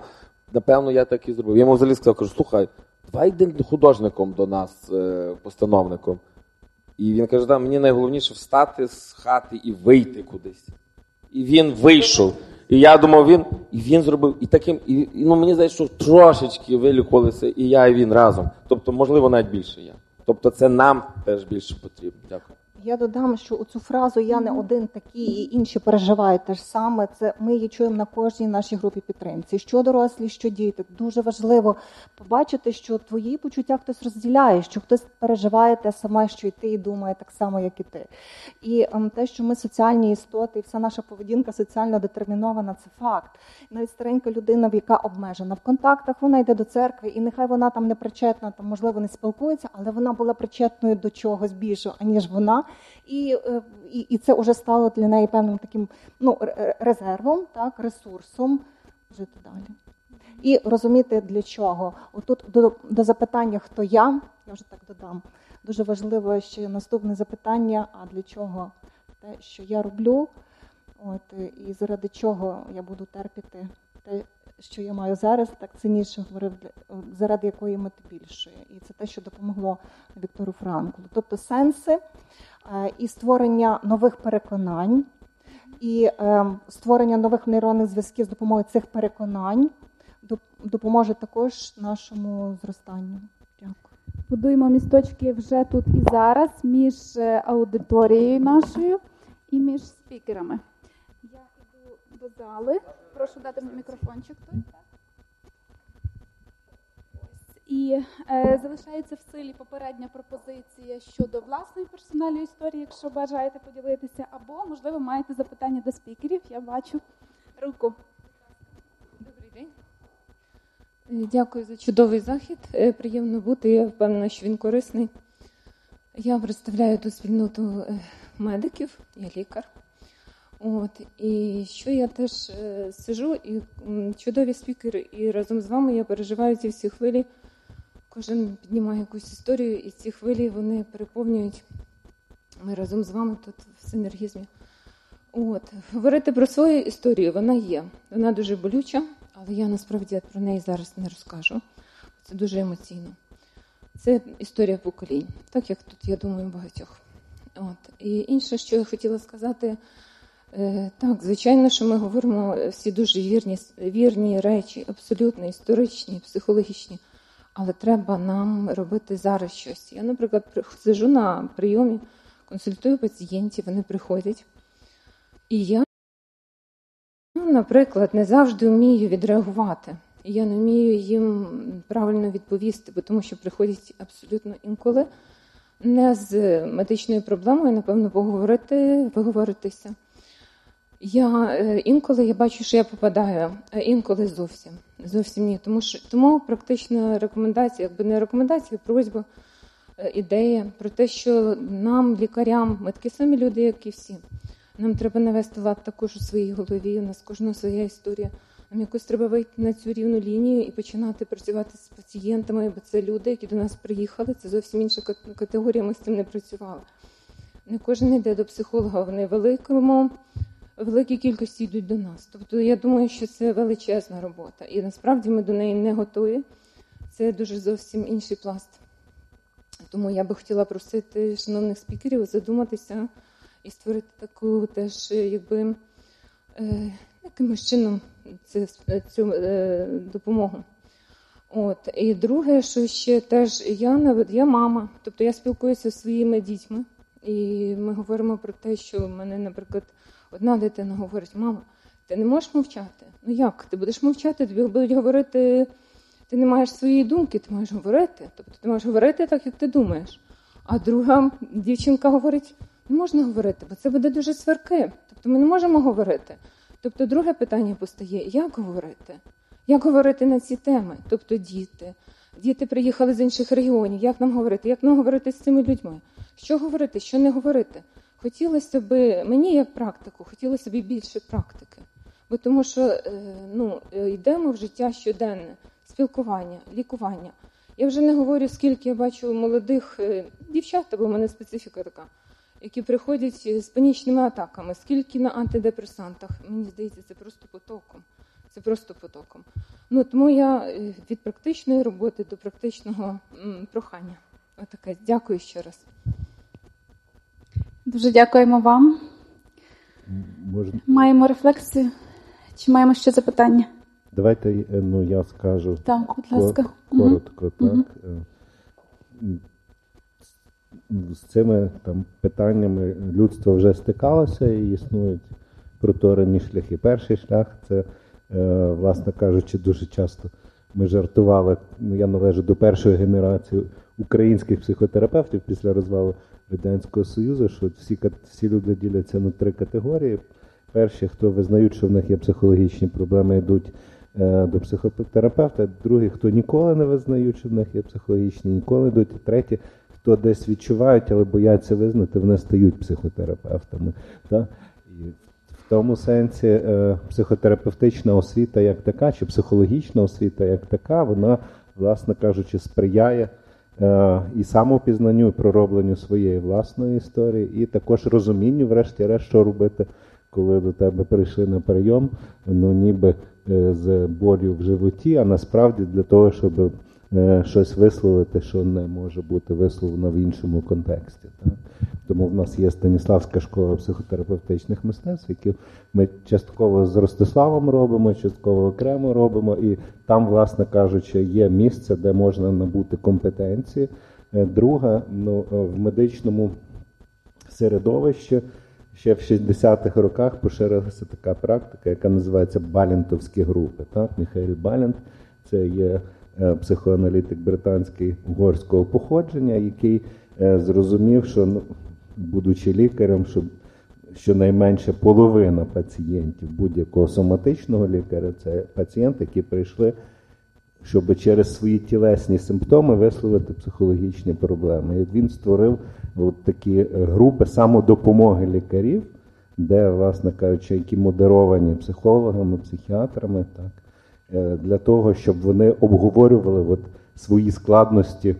напевно, я так і зробив. Я йому взагалі сказав, кажу, слухай, йди художником до нас, е, постановником. І він каже, да, мені найголовніше встати з хати і вийти кудись. І він вийшов. І я думав, він і він зробив, і таким, і ну мені здається, що трошечки вилікувалися і я, і він разом. Тобто, можливо, навіть більше я. Тобто, це нам теж більше потрібно. Дякую. Я додам, що цю фразу Я не один такий, і інші переживають те ж саме. Це ми її чуємо на кожній нашій групі підтримці. Що дорослі, що діти. Дуже важливо побачити, що твої почуття хтось розділяє, що хтось переживає те саме, що і ти і думає так само, як і ти. І ем, те, що ми соціальні істоти, і вся наша поведінка соціально детермінована, це факт. Навіть старенька людина, яка обмежена в контактах, вона йде до церкви, і нехай вона там не причетна, там можливо не спілкується, але вона була причетною до чогось більшого, аніж вона і е, і, і це вже стало для неї певним таким ну, резервом, так, ресурсом жити далі. І розуміти для чого. Отут до, до запитання, хто я, я вже так додам. Дуже важливо ще наступне запитання: а для чого те, що я роблю, от, і заради чого я буду терпіти те, що я маю зараз, так цінніше говорив, заради якої мети більшої. І це те, що допомогло Віктору Франклу. Тобто сенси Е, і створення нових переконань, і е, створення нових нейронних зв'язків з допомогою цих переконань допоможе також нашому зростанню. Будуємо місточки вже тут і зараз між е, аудиторією нашою і між спікерами. Я йду до зали. Прошу дати мені мікрофончик. Той. І е, залишається в силі попередня пропозиція щодо власної персональної історії, якщо бажаєте поділитися, або, можливо, маєте запитання до спікерів. Я бачу руку. Добрий день. Е, дякую за чудовий захід. Е, приємно бути. Я впевнена, що він корисний. Я представляю ту спільноту е, медиків, я лікар. От, І що я теж сижу, і чудові спікери, і разом з вами я переживаю ці всі хвилі. Кожен піднімає якусь історію, і ці хвилі вони переповнюють. Ми разом з вами тут в синергізмі. От, Говорити про свою історію вона є. Вона дуже болюча, але я насправді про неї зараз не розкажу. Це дуже емоційно. Це історія поколінь, так як тут, я думаю, багатьох. От. І інше, що я хотіла сказати, е, так, звичайно, що ми говоримо всі дуже вірні, вірні речі, абсолютно історичні, психологічні. але треба нам робити зараз щось. Я, наприклад, сижу на прийомі, консультую пацієнтів, вони приходять. І я, наприклад, не завжди вмію відреагувати. І я не вмію їм правильно відповісти, бо тому що приходять абсолютно інколи не з медичною проблемою, напевно, поговорити, виговоритися. Я е, інколи я бачу, що я попадаю, а інколи зовсім. Зовсім ні. Тому що тому практична рекомендація, якби не рекомендація, просьба, е, ідея про те, що нам, лікарям, ми такі самі люди, як і всі. Нам треба навести лад також у своїй голові. У нас кожна своя історія. Нам якось треба вийти на цю рівну лінію і починати працювати з пацієнтами, бо це люди, які до нас приїхали. Це зовсім інша категорія. Ми з цим не працювали. Не кожен йде до психолога, вони великому великій кількості йдуть до нас. Тобто я думаю, що це величезна робота. І насправді ми до неї не готові. Це дуже зовсім інший пласт. Тому я би хотіла просити шановних спікерів задуматися і створити таку теж, якби е, якимось чином це, цю е, допомогу. От. І друге, що ще теж я я мама, тобто я спілкуюся зі своїми дітьми, і ми говоримо про те, що в мене, наприклад, Одна дитина говорить: мама, ти не можеш мовчати. Ну як? Ти будеш мовчати, тобі будуть говорити, ти не маєш своєї думки, ти маєш говорити. Тобто ти маєш говорити так, як ти думаєш. А друга дівчинка говорить: не можна говорити, бо це буде дуже сварки. Тобто ми не можемо говорити. Тобто, друге питання постає: як говорити? Як говорити на ці теми? Тобто діти. Діти приїхали з інших регіонів. Як нам говорити? Як нам говорити з цими людьми? Що говорити, що не говорити? Хотілося б мені як практику, хотілося б більше практики, бо тому що е, ну, е, йдемо в життя щоденне, спілкування, лікування. Я вже не говорю, скільки я бачу молодих е, дівчат, бо в мене специфіка така, які приходять з панічними атаками, скільки на антидепресантах. Мені здається, це просто потоком. Це просто потоком. Ну тому я від практичної роботи до практичного прохання. Отаке. Дякую ще раз. Дуже дякуємо вам. Можна... Маємо рефлексію. Чи маємо ще запитання? Давайте е, ну, я скажу так, будь ласка. коротко, угу. так. Угу. З цими там питаннями людство вже стикалося і існують проторені шляхи. Перший шлях це, е, власне кажучи, дуже часто ми жартували. Ну, я належу до першої генерації українських психотерапевтів після розвалу Радянського Союзу, що всі всі люди діляться на три категорії. Перші, хто визнають, що в них є психологічні проблеми, йдуть е, до психотерапевта. Другі, хто ніколи не визнають, що в них є психологічні, ніколи йдуть. І треті, хто десь відчувають, але бояться визнати, вони стають психотерапевтами. Так? І в тому сенсі е, психотерапевтична освіта як така, чи психологічна освіта як така, вона, власне кажучи, сприяє. Е, і самопізнанню, і проробленню своєї власної історії, і також розумінню, врешті-решт, що робити, коли до тебе прийшли на прийом, ну ніби е, з болю в животі, а насправді для того, щоб щось висловити, що не може бути висловлено в іншому контексті. Так? Тому в нас є Станіславська школа психотерапевтичних мистецтв, які ми частково з Ростиславом робимо, частково окремо робимо, і там, власне кажучи, є місце, де можна набути компетенції. Е, друге, ну, в медичному середовищі. Ще в 60-х роках поширилася така практика, яка називається Балінтовські групи. Так? Міхаїл Балінт це є Е, психоаналітик британський угорського походження, який е, зрозумів, що, ну, будучи лікарем, що щонайменше половина пацієнтів будь-якого соматичного лікаря це пацієнти, які прийшли, щоб через свої тілесні симптоми висловити психологічні проблеми. І він створив от такі групи самодопомоги лікарів, де, власне кажучи, які модеровані психологами, психіатрами. так, Е, для того, щоб вони обговорювали от свої складності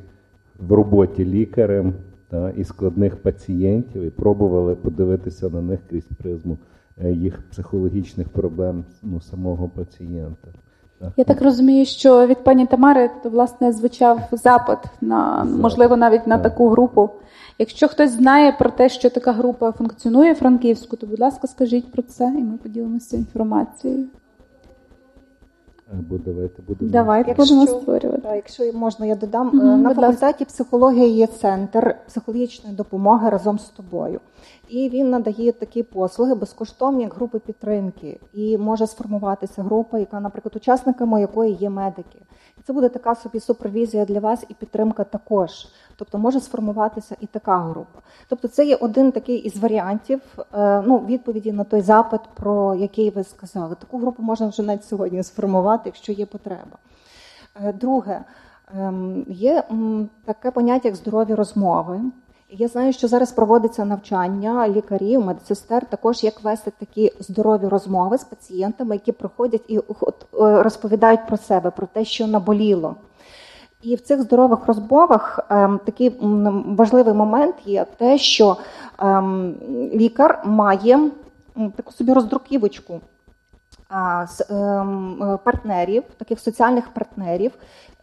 в роботі лікарем та, і складних пацієнтів, і пробували подивитися на них крізь призму е, їх психологічних проблем ну, самого пацієнта. Я так розумію, що від пані Тамари то власне звучав запит на можливо навіть на таку групу. Якщо хтось знає про те, що така група функціонує франківську, то будь ласка, скажіть про це, і ми поділимося інформацією. Або давайте будемо. Давайте Якщо- будемо створювати. Так, якщо можна, я додам mm-hmm, на факультеті психології є центр психологічної допомоги разом з тобою, і він надає такі послуги безкоштовні, як групи підтримки. І може сформуватися група, яка, наприклад, учасниками якої є медики. Це буде така собі супервізія для вас і підтримка також. Тобто може сформуватися і така група. Тобто, це є один такий із варіантів е, ну, відповіді на той запит, про який ви сказали. Таку групу можна вже навіть сьогодні сформувати, якщо є потреба. Е, Друге, ем, є таке поняття, як здорові розмови. Я знаю, що зараз проводиться навчання лікарів, медсестер, також як вести такі здорові розмови з пацієнтами, які приходять і е, розповідають про себе, про те, що наболіло. І в цих здорових розмовах ем, такий важливий момент є те, що ем, лікар має таку собі роздруківочку з ем, партнерів, таких соціальних партнерів,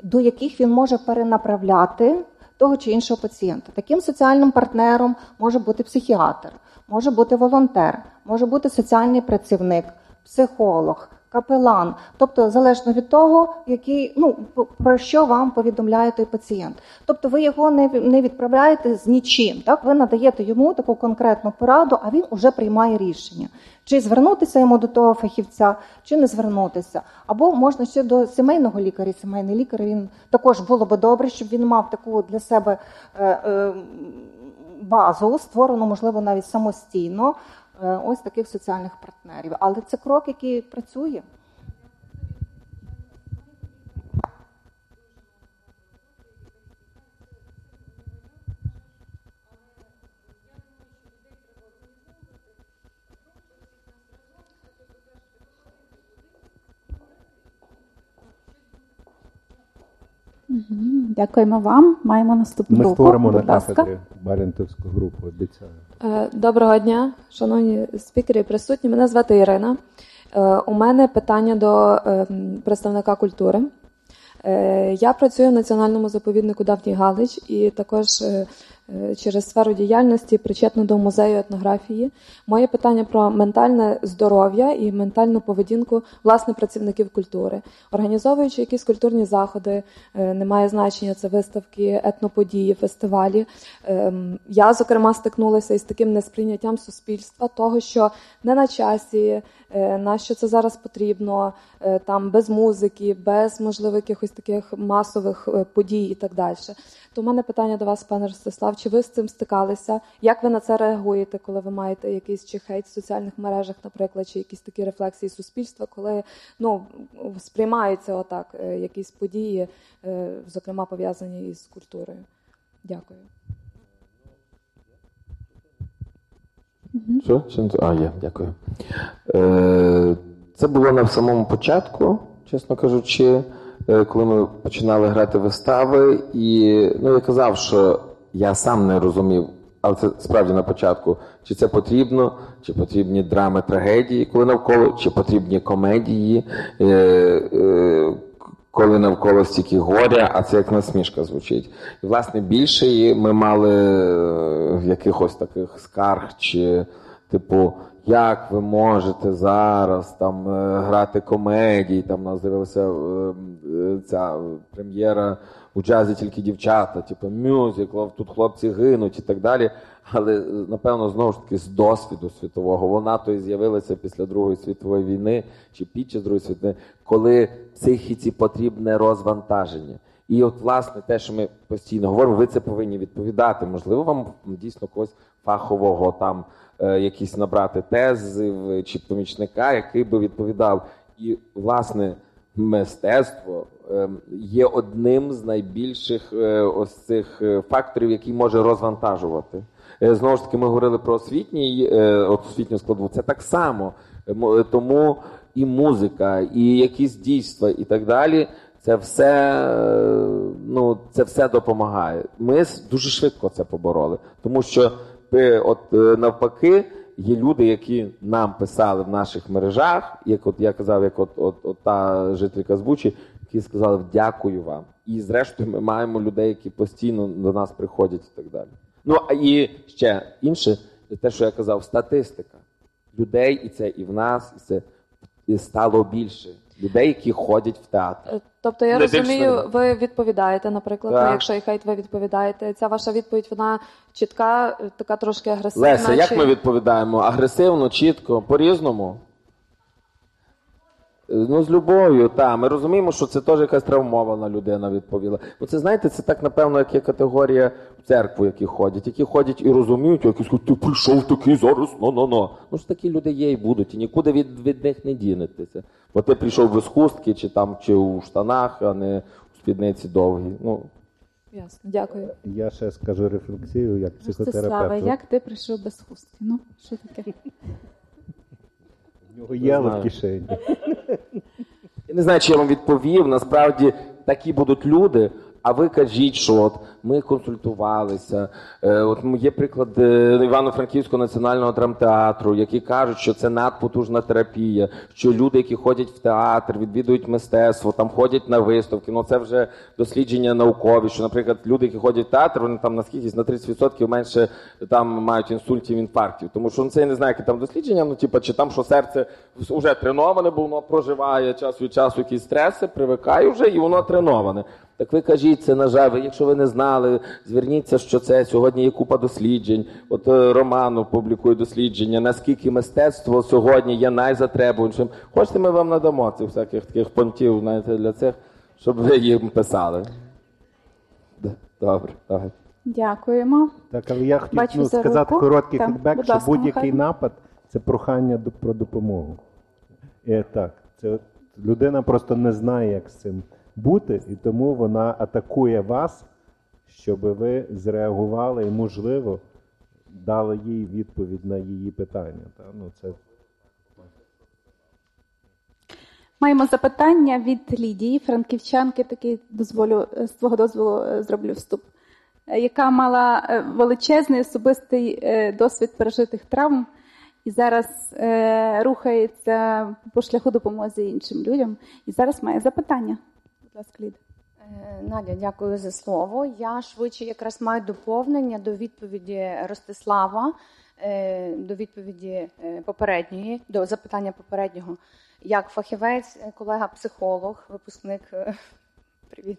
до яких він може перенаправляти того чи іншого пацієнта. Таким соціальним партнером може бути психіатр, може бути волонтер, може бути соціальний працівник, психолог, капелан. Тобто, залежно від того, який, ну, про що вам повідомляє той пацієнт. Тобто ви його не, не відправляєте з нічим. Так? Ви надаєте йому таку конкретну пораду, а він вже приймає рішення. Чи звернутися йому до того фахівця, чи не звернутися. Або можна ще до сімейного лікаря. Сімейний лікар він також було би добре, щоб він мав таку для себе е, е, базу, створену, можливо, навіть самостійно, ось таких соціальних партнерів. Але це крок, який працює. Дякуємо вам. Маємо наступну Ми групу. створимо на ласка. кафедрі Барентовську групу, обіцяю. Е, Доброго дня, шановні спікери і присутні. Мене звати Ірина. Е, У мене питання до е, представника культури. Е, Я працюю в національному заповіднику Давній Галич і також через сферу діяльності причетна до музею етнографії. Моє питання про ментальне здоров'я і ментальну поведінку власне працівників культури, організовуючи якісь культурні заходи, е, немає значення це виставки, етноподії, фестивалі. Ем, Я зокрема стикнулася із таким несприйняттям суспільства, того що не на часі, е, на що це зараз потрібно, е, там без музики, без можливо якихось таких масових е, подій і так далі. То в мене питання до вас, пане Ростислав, чи ви з цим стикалися? Як ви на це реагуєте, коли ви маєте якийсь чи хейт в соціальних мережах, наприклад, чи якісь такі рефлексії суспільства, коли ну сприймаються отак е, якісь події, е, зокрема пов'язані із культурою? Дякую. Що? Чи А, є, дякую. Е, це було на самому початку, чесно кажучи, коли ми починали грати вистави. І ну, я казав, що я сам не розумів, але це справді на початку, чи це потрібно, чи потрібні драми, трагедії, коли навколо, чи потрібні комедії. Е, е, коли навколо стільки горя, а це як насмішка звучить. І, власне, більше її ми мали е, якихось таких скарг, чи, типу, як ви можете зараз там е, грати комедії, там у нас з'явилася е, е, ця прем'єра у джазі тільки дівчата, типу мюзикл, тут хлопці гинуть і так далі. Але напевно знову ж таки з досвіду світового вона то і з'явилася після Другої світової війни чи під час Другої світової, коли психіці потрібне розвантаження. І от, власне, те, що ми постійно говоримо, ви це повинні відповідати. Можливо, вам дійсно когось фахового там е, якісь набрати тези чи помічника, який би відповідав. І, власне, мистецтво е, є одним з найбільших е, ось цих е, факторів, який може розвантажувати. Е, Знову ж таки, ми говорили про освітній освітню складову. Це так само. Тому і музика, і якісь дійства, і так далі. Це все, ну, це все допомагає. Ми дуже швидко це побороли, тому що от навпаки. Є люди, які нам писали в наших мережах, як от я казав, як от, от, от та жителька з Бучі, які сказали дякую вам. І зрештою ми маємо людей, які постійно до нас приходять і так далі. Ну а і ще інше, те, що я казав, статистика людей, і це і в нас, і це і стало більше. людей, які ходять в театр. Е, тобто я Не розумію, більше. ви відповідаєте, наприклад, Так. якщо і хейт ви відповідаєте. Ця ваша відповідь вона чітка, е, така трошки агресивна. Леся, як ми відповідаємо? Агресивно, чітко, по-різному? Е, Ну, з любов'ю, так. Ми розуміємо, що це теж якась травмована людина відповіла. Ну, це знаєте, це так, напевно, як є категорія в церкву, які ходять, які ходять і розуміють, якісь кажуть, ти прийшов такий зараз, ну-ну-ну. Ну ж такі люди є і будуть, і нікуди від, від них не дінетеся. Бо ти прийшов без хустки, чи там, чи у штанах, а не у спідниці довгій. Ну, Ясно, дякую. Я ще скажу рефлексію як психотерапевт. як ти прийшов без хустки? Ну, що таке? Нього є в кишені. Я не знаю, чи я вам відповів. Насправді такі будуть люди. А ви кажіть, що от ми консультувалися. Е, от є приклад е, Івано-Франківського національного драмтеатру, які кажуть, що це надпотужна терапія, що люди, які ходять в театр, відвідують мистецтво, там ходять на виставки. Ну це вже дослідження наукові. Що, наприклад, люди, які ходять в театр, вони там наскільки на 30% менше там мають інсультів, інфарктів. Тому що ну, це я не знаю, які там дослідження. Ну, типа, чи там що серце вже треноване, бо воно проживає час від часу якісь стреси, привикає вже і воно треноване. Так ви кажіть це, на жаль, якщо ви не знали, зверніться, що це сьогодні є купа досліджень. От е, Роману публікує дослідження, наскільки мистецтво сьогодні є найзатребуванішим. Хочете, ми вам надамо цих всяких таких понтів, знаєте, для цих, щоб ви їм писали. Д- Добре. Дякуємо. Так, але я хотів Бачу ну, за сказати руку. короткий Так, фідбек, будь що ласка, будь-який Михайло. напад це прохання до- про допомогу. І, так, це людина просто не знає, як з цим бути, і тому вона атакує вас, щоб ви зреагували і, можливо, дали їй відповідь на її питання. Та? Ну, це Маємо запитання від Лідії, франківчанки, такий дозволю з твого дозволу е, зроблю вступ, е, яка мала е, величезний особистий е, досвід пережитих травм і зараз е, рухається по шляху допомоги іншим людям. І зараз має запитання. Будь ласка, Ліда. Е, Надя, дякую за слово. Я швидше якраз маю доповнення до відповіді Ростислава, е, до відповіді е, попередньої, до запитання попереднього. Як фахівець, колега-психолог, випускник (laughs) привіт,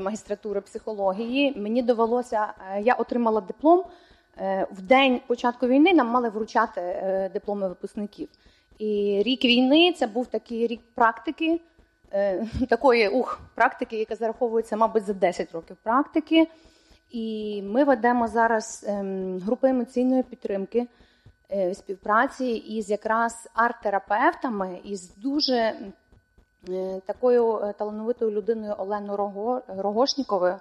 магістратури психології, мені довелося, я отримала диплом. В день початку війни нам мали вручати дипломи випускників. І рік війни це був такий рік практики, (laughs) такої ух, практики, яка зараховується, мабуть, за 10 років практики. І ми ведемо зараз ем, групи емоційної підтримки е, співпраці із якраз арт-терапевтами, із дуже е, такою е, талановитою людиною Оленою Рого, Рогошніковою,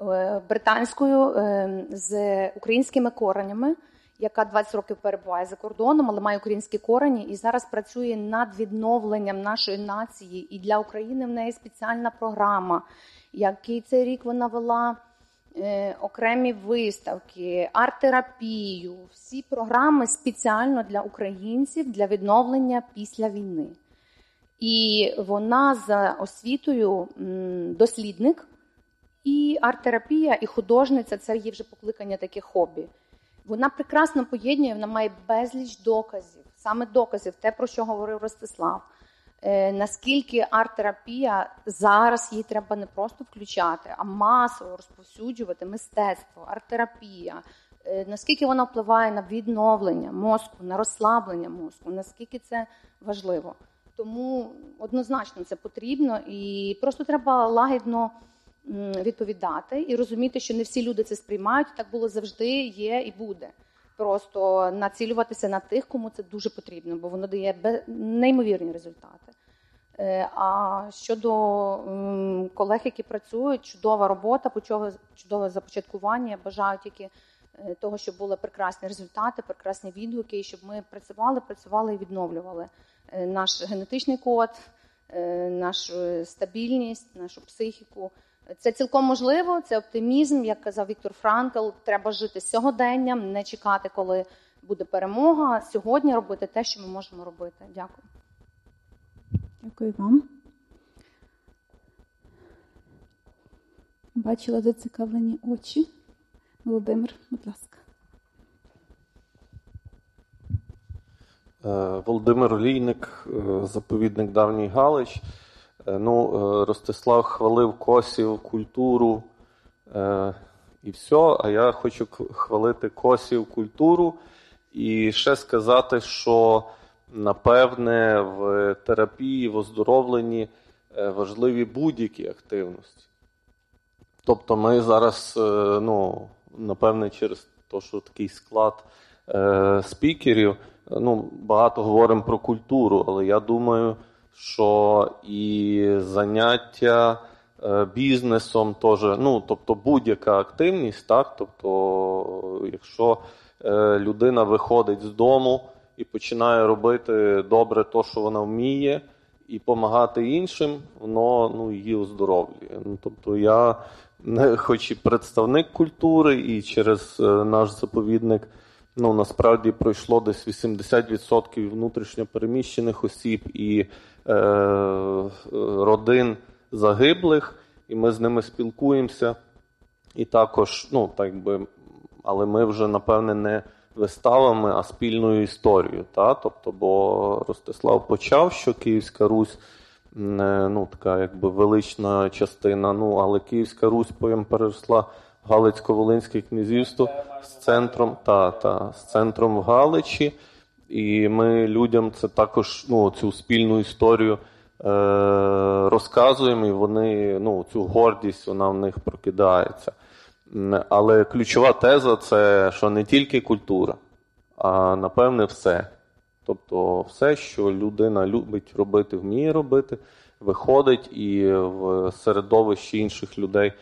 е, британською е, з українськими коренями, яка 20 років перебуває за кордоном, але має українські корені і зараз працює над відновленням нашої нації. І для України в неї спеціальна програма, який цей рік вона вела. е, Окремі виставки, арт-терапію, всі програми спеціально для українців для відновлення після війни. І вона за освітою дослідник, і арт-терапія, і художниця це її вже покликання таке хобі. Вона прекрасно поєднує, вона має безліч доказів, саме доказів, те, про що говорив Ростислав. Е, наскільки арт-терапія зараз її треба не просто включати, а масово розповсюджувати мистецтво, арт-терапія. Е, наскільки вона впливає на відновлення мозку, на розслаблення мозку, наскільки це важливо. Тому однозначно це потрібно, і просто треба лагідно відповідати і розуміти, що не всі люди це сприймають. Так було завжди, є і буде. Просто націлюватися на тих, кому це дуже потрібно, бо воно дає неймовірні результати. Е, А щодо колег, які працюють, чудова робота, чудове започаткування. Бажаю тільки е, того, щоб були прекрасні результати, прекрасні відгуки, і щоб ми працювали, працювали і відновлювали е, наш генетичний код, нашу стабільність, нашу психіку. Це цілком можливо, це оптимізм, як казав Віктор Франкл. Треба жити сьогоденням, не чекати, коли буде перемога. Сьогодні робити те, що ми можемо робити. Дякую. Дякую вам. Бачила зацікавлені очі. Володимир, будь ласка. Володимир Олійник, заповідник Давній Галич. Ну, Ростислав хвалив косів, культуру і все. А я хочу хвалити косів, культуру і ще сказати, що напевне в терапії, в оздоровленні важливі будь-які активності. Тобто ми зараз, ну, напевне, через те, що такий склад е, спікерів, ну, багато говоримо про культуру, але я думаю, що і заняття е, бізнесом теж, ну, тобто будь-яка активність, так, тобто, якщо е, людина виходить з дому і починає робити добре те, що вона вміє, і допомагати іншим, воно ну, її оздоровлює. Ну, Тобто я, хоч і представник культури, і через наш заповідник ну насправді пройшло десь 80% внутрішньопереміщених осіб і е, родин загиблих, і ми з ними спілкуємося. І також, ну так би, але ми вже напевне не виставами, а спільною історією. Та? Тобто, бо Ростислав почав, що Київська Русь. Ну, така якби велична частина. Ну, але Київська Русь потім переросла в Галицько-Волинське князівство з центром та, та, з центром в Галичі. І ми людям це також ну, цю спільну історію е, розказуємо, і вони ну, цю гордість вона в них прокидається. Але ключова теза це що не тільки культура, а напевне все. Тобто, все, що людина любить робити, вміє робити, виходить і в середовищі інших людей.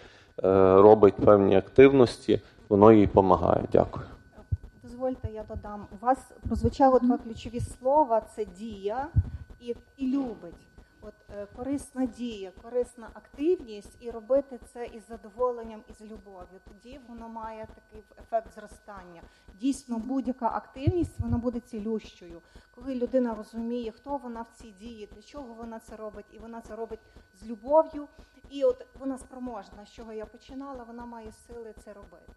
Е, робить певні активності, воно їй допомагає. Дякую. Дозвольте, я додам. У вас прозвучало два ключові слова: це дія і, і любить. От е, корисна дія, корисна активність, і робити це із задоволенням і з любов'ю. Тоді воно має такий ефект зростання. Дійсно, будь-яка активність вона буде цілющою. Коли людина розуміє, хто вона в цій дії, для чого вона це робить, і вона це робить з любов'ю, і от вона спроможна, з чого я починала, вона має сили це робити.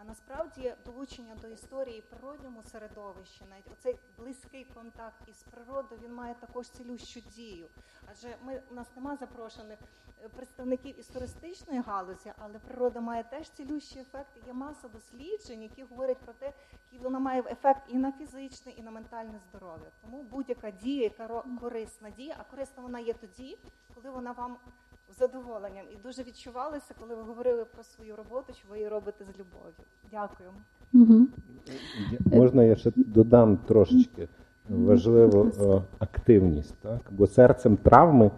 А насправді долучення до історії природньому середовищі, навіть оцей близький контакт із природою, він має також цілющу дію. Адже ми у нас нема запрошених е, представників із туристичної галузі, але природа має теж цілющий ефект. Є маса досліджень, які говорять про те, який вона має ефект і на фізичне, і на ментальне здоров'я. Тому будь-яка дія, яка корисна дія, а корисна вона є тоді, коли вона вам задоволенням. І дуже відчувалося, коли ви говорили про свою роботу, що ви її робите з любов'ю. Дякую. Угу. Можна я ще додам трошечки важливо активність, так? бо серцем травми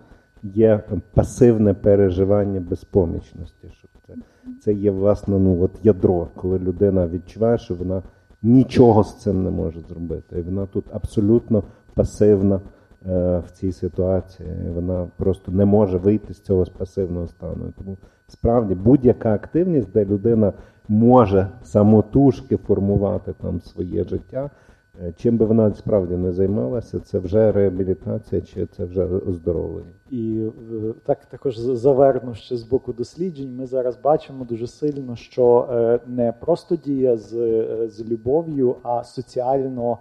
є пасивне переживання безпомічності. Що це, це є власне ну, от ядро, коли людина відчуває, що вона нічого з цим не може зробити. І вона тут абсолютно пасивна. Е, в цій ситуації. Вона просто не може вийти з цього пасивного стану. Тому справді будь-яка активність, де людина може самотужки формувати там своє життя. Е, чим би вона справді не займалася, це вже реабілітація чи це вже оздоровлення. І е, так також заверну ще з боку досліджень. Ми зараз бачимо дуже сильно, що не просто дія з, з любов'ю, а соціально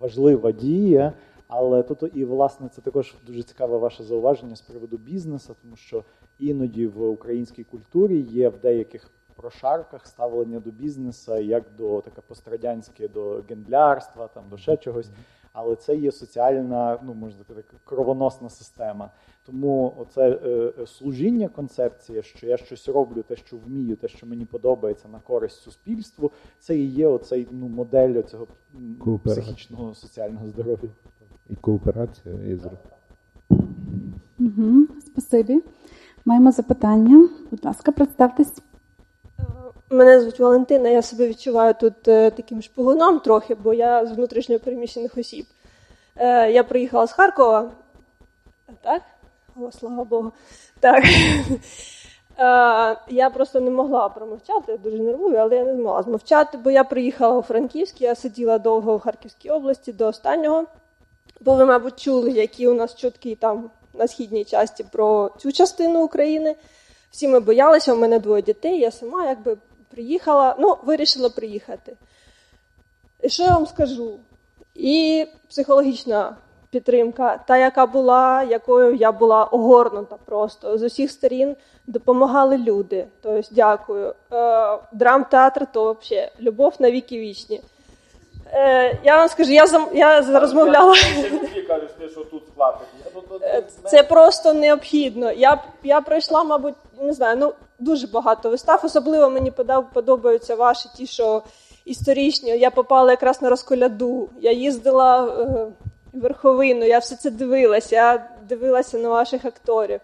важлива дія. Але тут і власне це також дуже цікаве ваше зауваження з приводу бізнесу, тому що іноді в українській культурі є в деяких прошарках ставлення до бізнесу як до таке пострадянське, до гендлярства, там до ще чогось. Але це є соціальна, ну можна сказати, кровоносна система. Тому оце е, е, служіння, концепція, що я щось роблю, те, що вмію, те, що мені подобається на користь суспільству, це і є оцей ну модель цього психічного соціального здоров'я і кооперація із Угу, Спасибі. Маємо запитання. Будь ласка, представтесь. Е, мене звуть Валентина, я себе відчуваю тут е, таким шпигуном трохи, бо я з внутрішньо переміщених осіб. Е, я приїхала з Харкова. Так? О, слава Богу. Так. Я просто не могла промовчати, дуже нервую, але я не змогла змовчати, бо я приїхала у Франківськ, я сиділа довго в Харківській області до останнього. Бо ви, мабуть, чули, які у нас чутки там на східній часті про цю частину України. Всі ми боялися, у мене двоє дітей, я сама якби приїхала, ну, вирішила приїхати. І що я вам скажу? І психологічна підтримка, та, яка була, якою я була огорнута просто з усіх сторін допомагали люди. Тобто, дякую. Е, Драмтеатр то взагалі любов на віки вічні. Е, Я вам скажу, я зам, я розмовляла. Е, це просто необхідно. Я я пройшла, мабуть, не знаю, ну дуже багато вистав. Особливо мені подобаються ваші ті, що історичні. Я попала якраз на розколяду. Я їздила е, в верховину, я все це дивилася. Я дивилася на ваших акторів.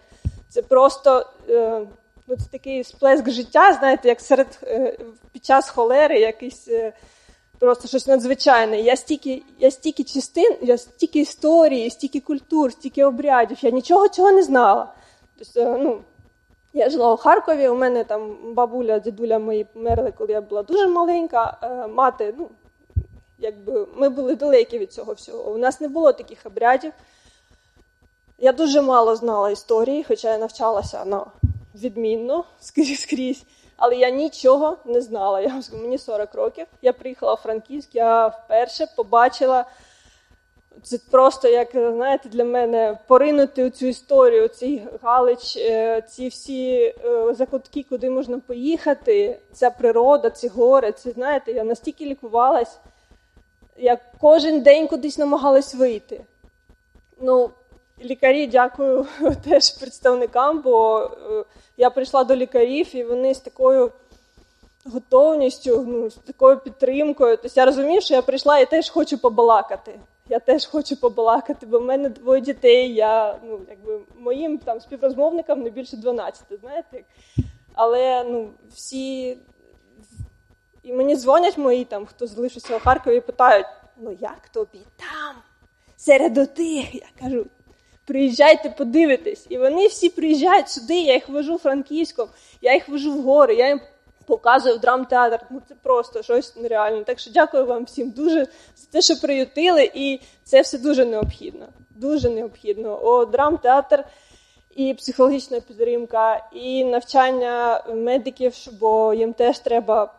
Це просто е, ну, це такий сплеск життя, знаєте, як серед е, під час холери якийсь. Е, Просто щось надзвичайне. Я стільки я стільки частин, я стільки історії, стільки культур, стільки обрядів. Я нічого цього не знала. Тобто, ну, Я жила у Харкові, у мене там бабуля, дідуля мої померли, коли я була дуже маленька. Е, мати, ну, якби ми були далекі від цього всього. У нас не було таких обрядів. Я дуже мало знала історії, хоча я навчалася на відмінно скрізь скрізь. Але я нічого не знала. Я Мені 40 років. Я приїхала в Франківськ, я вперше побачила. Це просто, як знаєте, для мене поринути у цю історію, цей Галич, е, ці всі е, закутки, куди можна поїхати, ця природа, ці гори. Це знаєте, я настільки лікувалась, я кожен день кудись намагалась вийти. Ну, Лікарі, дякую (laughs) теж представникам, бо е, я прийшла до лікарів, і вони з такою готовністю, ну, з такою підтримкою. Тобто я розумію, що я прийшла і теж хочу побалакати. Я теж хочу побалакати, бо в мене двоє дітей. Я ну, якби моїм там співрозмовникам не більше 12, знаєте. Але ну, всі. І мені дзвонять мої, там, хто залишився у Харкові, питають: ну як тобі там? Серед? Я кажу, приїжджайте, подивитесь. І вони всі приїжджають сюди, я їх вожу Франківськом, я їх вожу в гори, я їм показую в драмтеатр. Ну це просто щось нереальне. Так що дякую вам всім дуже за те, що приютили, і це все дуже необхідно. Дуже необхідно. О, драмтеатр. І психологічна підтримка, і навчання медиків, бо їм теж треба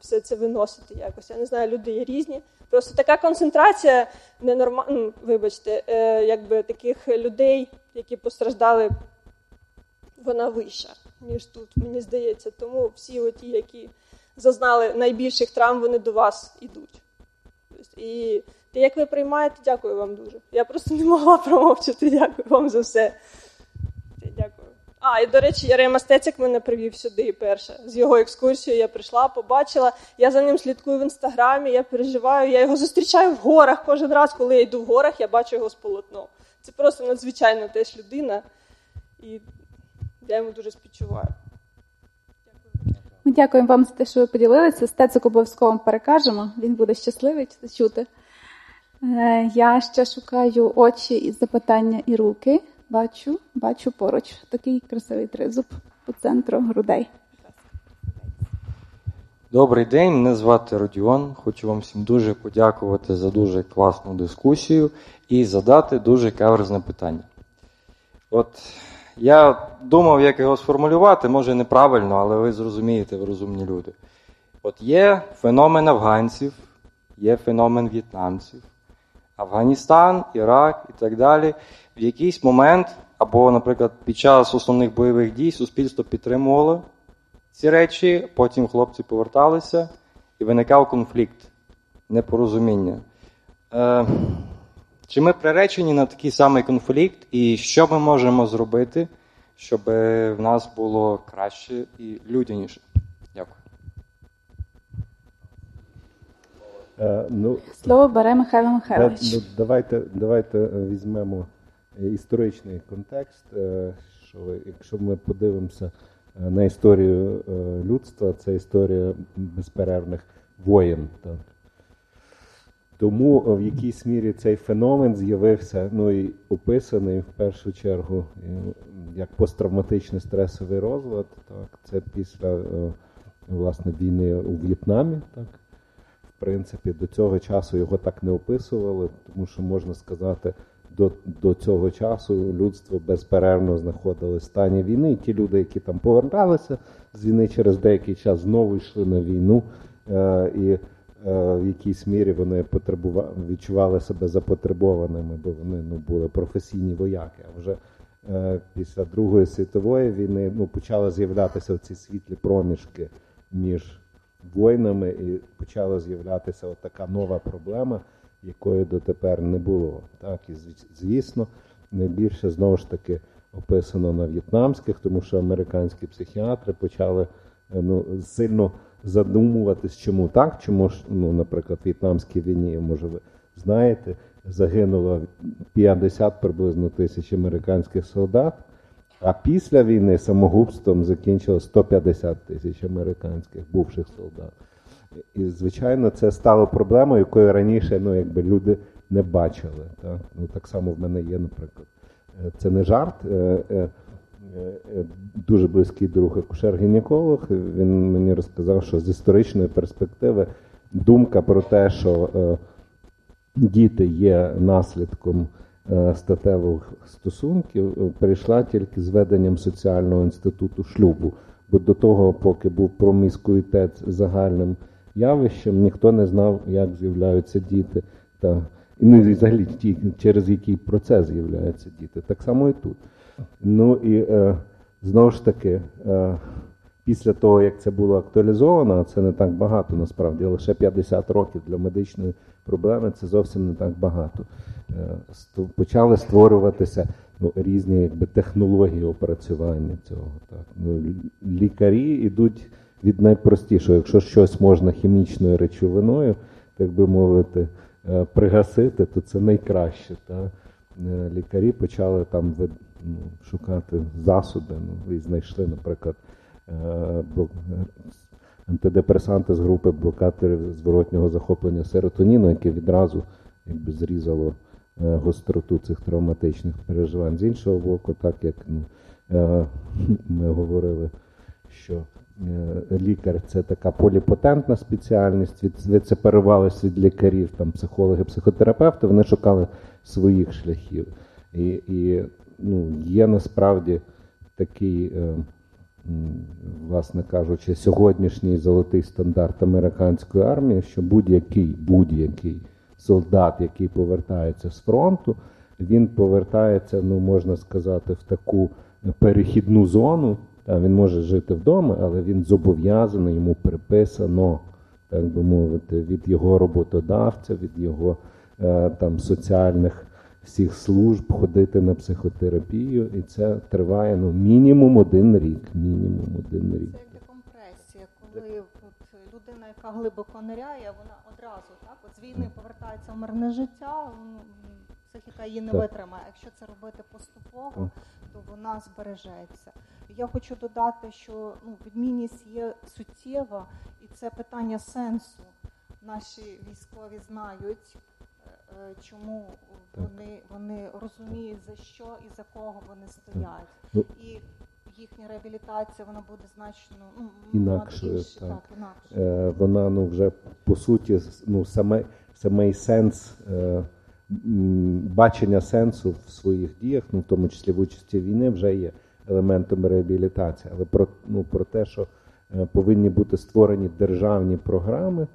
все це виносити якось. Я не знаю, люди є різні. Просто така концентрація ненормальна, ну, вибачте, е, якби таких людей, які постраждали, вона вища, ніж тут, мені здається. Тому всі оті, які зазнали найбільших травм, вони до вас йдуть. І те, як ви приймаєте, дякую вам дуже. Я просто не могла промовчати. Дякую вам за все. Дякую. А, і до речі, Ярема Стецик мене привів сюди перше. З його екскурсією я прийшла, побачила. Я за ним слідкую в інстаграмі, я переживаю, я його зустрічаю в горах. Кожен раз, коли я йду в горах, я бачу його з полотном. Це просто надзвичайна теж людина, і я йому дуже співчуваю. Ми дякуємо вам за те, що ви поділилися. Стецик обов'язково перекажемо. Він буде щасливий чути. Е, я ще шукаю очі і запитання і руки. Бачу, бачу поруч такий красивий тризуб по центру грудей. Добрий день, мене звати Родіон. Хочу вам всім дуже подякувати за дуже класну дискусію і задати дуже каверзне питання. От я думав, як його сформулювати, може неправильно, але ви зрозумієте, ви розумні люди. От є феномен афганців, є феномен в'єтнамців, Афганістан, Ірак і так далі в якийсь момент, або, наприклад, під час основних бойових дій суспільство підтримувало ці речі, потім хлопці поверталися і виникав конфлікт, непорозуміння. Е, Чи ми приречені на такий самий конфлікт, і що ми можемо зробити, щоб в нас було краще і людяніше? Дякую. Е, ну, Слово бере Михайло Михайлович. Ну, Давайте давайте е, візьмемо історичний контекст. Е, що Якщо ми подивимося е, на історію е, людства, це історія безперервних воєн. Тому в якійсь мірі цей феномен з'явився, ну і описаний в першу чергу як посттравматичний стресовий розлад. Так, Це після власне війни у В'єтнамі. Так. В принципі, до цього часу його так не описували, тому що можна сказати до до цього часу людство безперервно знаходилось в стані війни. І ті люди, які там поверталися з війни через деякий час, знову йшли на війну. Е, І в якійсь мірі вони потребували, відчували себе запотребованими, бо вони ну, були професійні вояки. А вже після Другої світової війни ну, почали з'являтися ці світлі проміжки між воїнами, і почала з'являтися така нова проблема, якої дотепер не було. Так, І звісно, найбільше знову ж таки описано на в'єтнамських, тому що американські психіатри почали ну, сильно задумуватись, чому так, чому ж, ну, наприклад, в в'єтнамській війні, може, ви знаєте, загинуло 50 приблизно тисяч американських солдат. А після війни самогубством закінчило 150 тисяч американських бувших солдат. І, звичайно, це стало проблемою, якою раніше ну, якби люди не бачили. Так Ну, так само в мене є, наприклад. Е, це не жарт. Е, е, дуже близький друг акушер-гінеколог. Він мені розказав, що з історичної перспективи думка про те, що діти є наслідком. Статевих стосунків перейшла тільки з веденням соціального інституту шлюбу. Бо до того, поки був проміскуїтет загальним явищем, ніхто не знав, як з'являються діти, та ну, взагалі ті, через який процес з'являються діти. Так само і тут. Ну і е, знову ж таки, е, після того, як це було актуалізовано, це не так багато насправді, лише 50 років для медичної проблеми це зовсім не так багато. Е, почали створюватися ну, різні якби, технології опрацювання цього. Так. Ну, Лікарі йдуть від найпростішого. Якщо щось можна хімічною речовиною, так би мовити, е, пригасити, то це найкраще. Так. Е, лікарі почали там ну, шукати засоби ну, і знайшли, наприклад, антидепресанти з групи блокаторів зворотнього захоплення серотоніну, яке відразу якби, зрізало Е, гостроту цих травматичних переживань. З іншого боку, так як ну, е, (laughs) ми говорили, що е, лікар це така поліпотентна спеціальність, від, це переривалися від лікарів, там, психологи, психотерапевти, вони шукали своїх шляхів. І і ну, є насправді такий, власне кажучи, сьогоднішній золотий стандарт американської армії, що будь-який будь-який солдат, який повертається з фронту, він повертається, ну можна сказати, в таку перехідну зону. Він може жити вдома, але він зобов'язаний, йому приписано, так би мовити, від його роботодавця, від його е, там соціальних всіх служб ходити на психотерапію, і це триває ну, мінімум один рік. Мінімум один рік. Це компресія, коли от людина, яка глибоко ниряє, вона одразу так от з війни повертається в мирне життя. Психіка її не так. витримає. Якщо це робити поступово, то вона збережеться. Я хочу додати, що ну, відмінність є суттєва, і це питання сенсу. Наші військові знають, е, е, чому вони вони розуміють за що і за кого вони стоять. Ну, і їхня реабілітація вона буде значно ну, інакшою. Так. так, інакше. Е, Вона ну вже по суті ну саме самий сенс. Е, Бачення сенсу в своїх діях, ну в тому числі в участі війни, вже є елементом реабілітації. Але про ну, про те, що е, повинні бути створені державні програми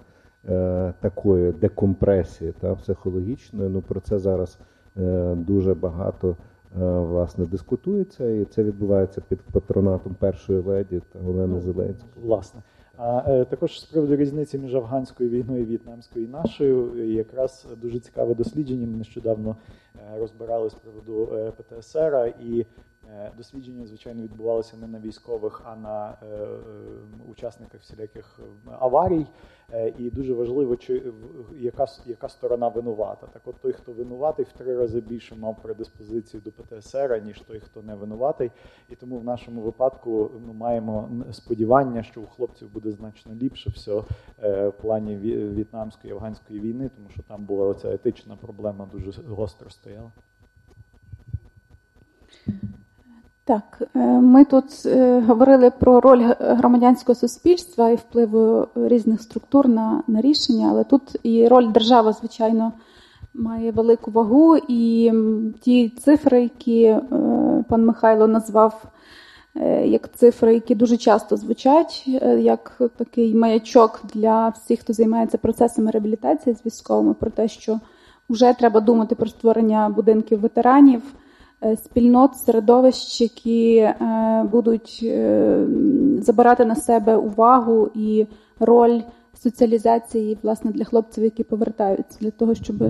е, такої декомпресії та психологічної, ну про це зараз е, дуже багато Е, власне дискутується, і це відбувається під патронатом першої леді та Олени ну, Зеленської. Власне. А е, також з приводу різниці між афганською війною в'єтнамською і нашою, якраз дуже цікаве дослідження. Ми нещодавно е, розбирали з приводу ПТСР, і дослідження, звичайно, відбувалося не на військових, а на учасниках всіляких аварій. Е, і дуже важливо, чи яка яка сторона винувата. Так, от той, хто винуватий, в три рази більше мав предиспозицію до ПТСР, ніж той, хто не винуватий. І тому в нашому випадку ми маємо сподівання, що у хлопців буде значно ліпше все е, в плані в'єтнамської афганської війни, тому що там була оця етична проблема дуже гостро стояла. Так, е, ми тут е, говорили про роль громадянського суспільства і впливу різних структур на на рішення, але тут і роль держави, звичайно, має велику вагу. І ті цифри, які е, пан Михайло назвав як цифри, які дуже часто звучать, як такий маячок для всіх, хто займається процесами реабілітації з військовими, про те, що вже треба думати про створення будинків ветеранів. Спільнот, середовищ, які будуть забирати на себе увагу і роль соціалізації власне для хлопців, які повертаються, для того, щоб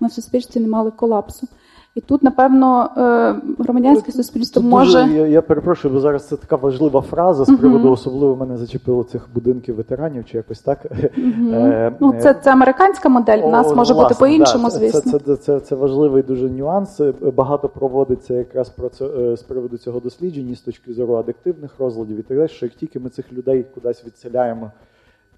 ми в суспільстві не мали колапсу. І тут, напевно, е, громадянське суспільство тут може. Дуже, я, я перепрошую, бо зараз це така важлива фраза з приводу, uh-huh. особливо мене зачепило цих будинків ветеранів, чи якось так. Uh-huh. Е, ну, Це це американська модель, у нас може власне, бути по-іншому, да, звісно. Це, це, це, це важливий дуже нюанс. Багато проводиться якраз про це з приводу цього дослідження з точки зору адиктивних розладів і так далі, що як тільки ми цих людей кудись відселяємо.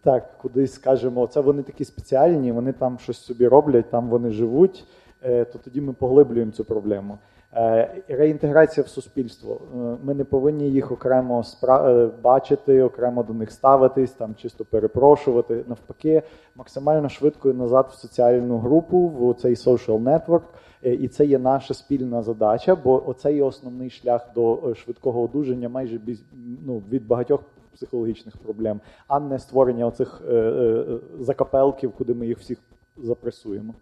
Так, кудись скажемо, це вони такі спеціальні, вони там щось собі роблять, там вони живуть, е, то тоді ми поглиблюємо цю проблему. Е, реінтеграція в суспільство. Е, ми не повинні їх окремо бачити, окремо до них ставитись, там чисто перепрошувати. Навпаки, максимально швидко назад в соціальну групу, в цей social network. І це є наша спільна задача, бо оце є основний шлях до швидкого одужання, майже ну, від багатьох психологічних проблем, а не створення оцих е, е, закапелків, куди ми їх всіх запресуємо.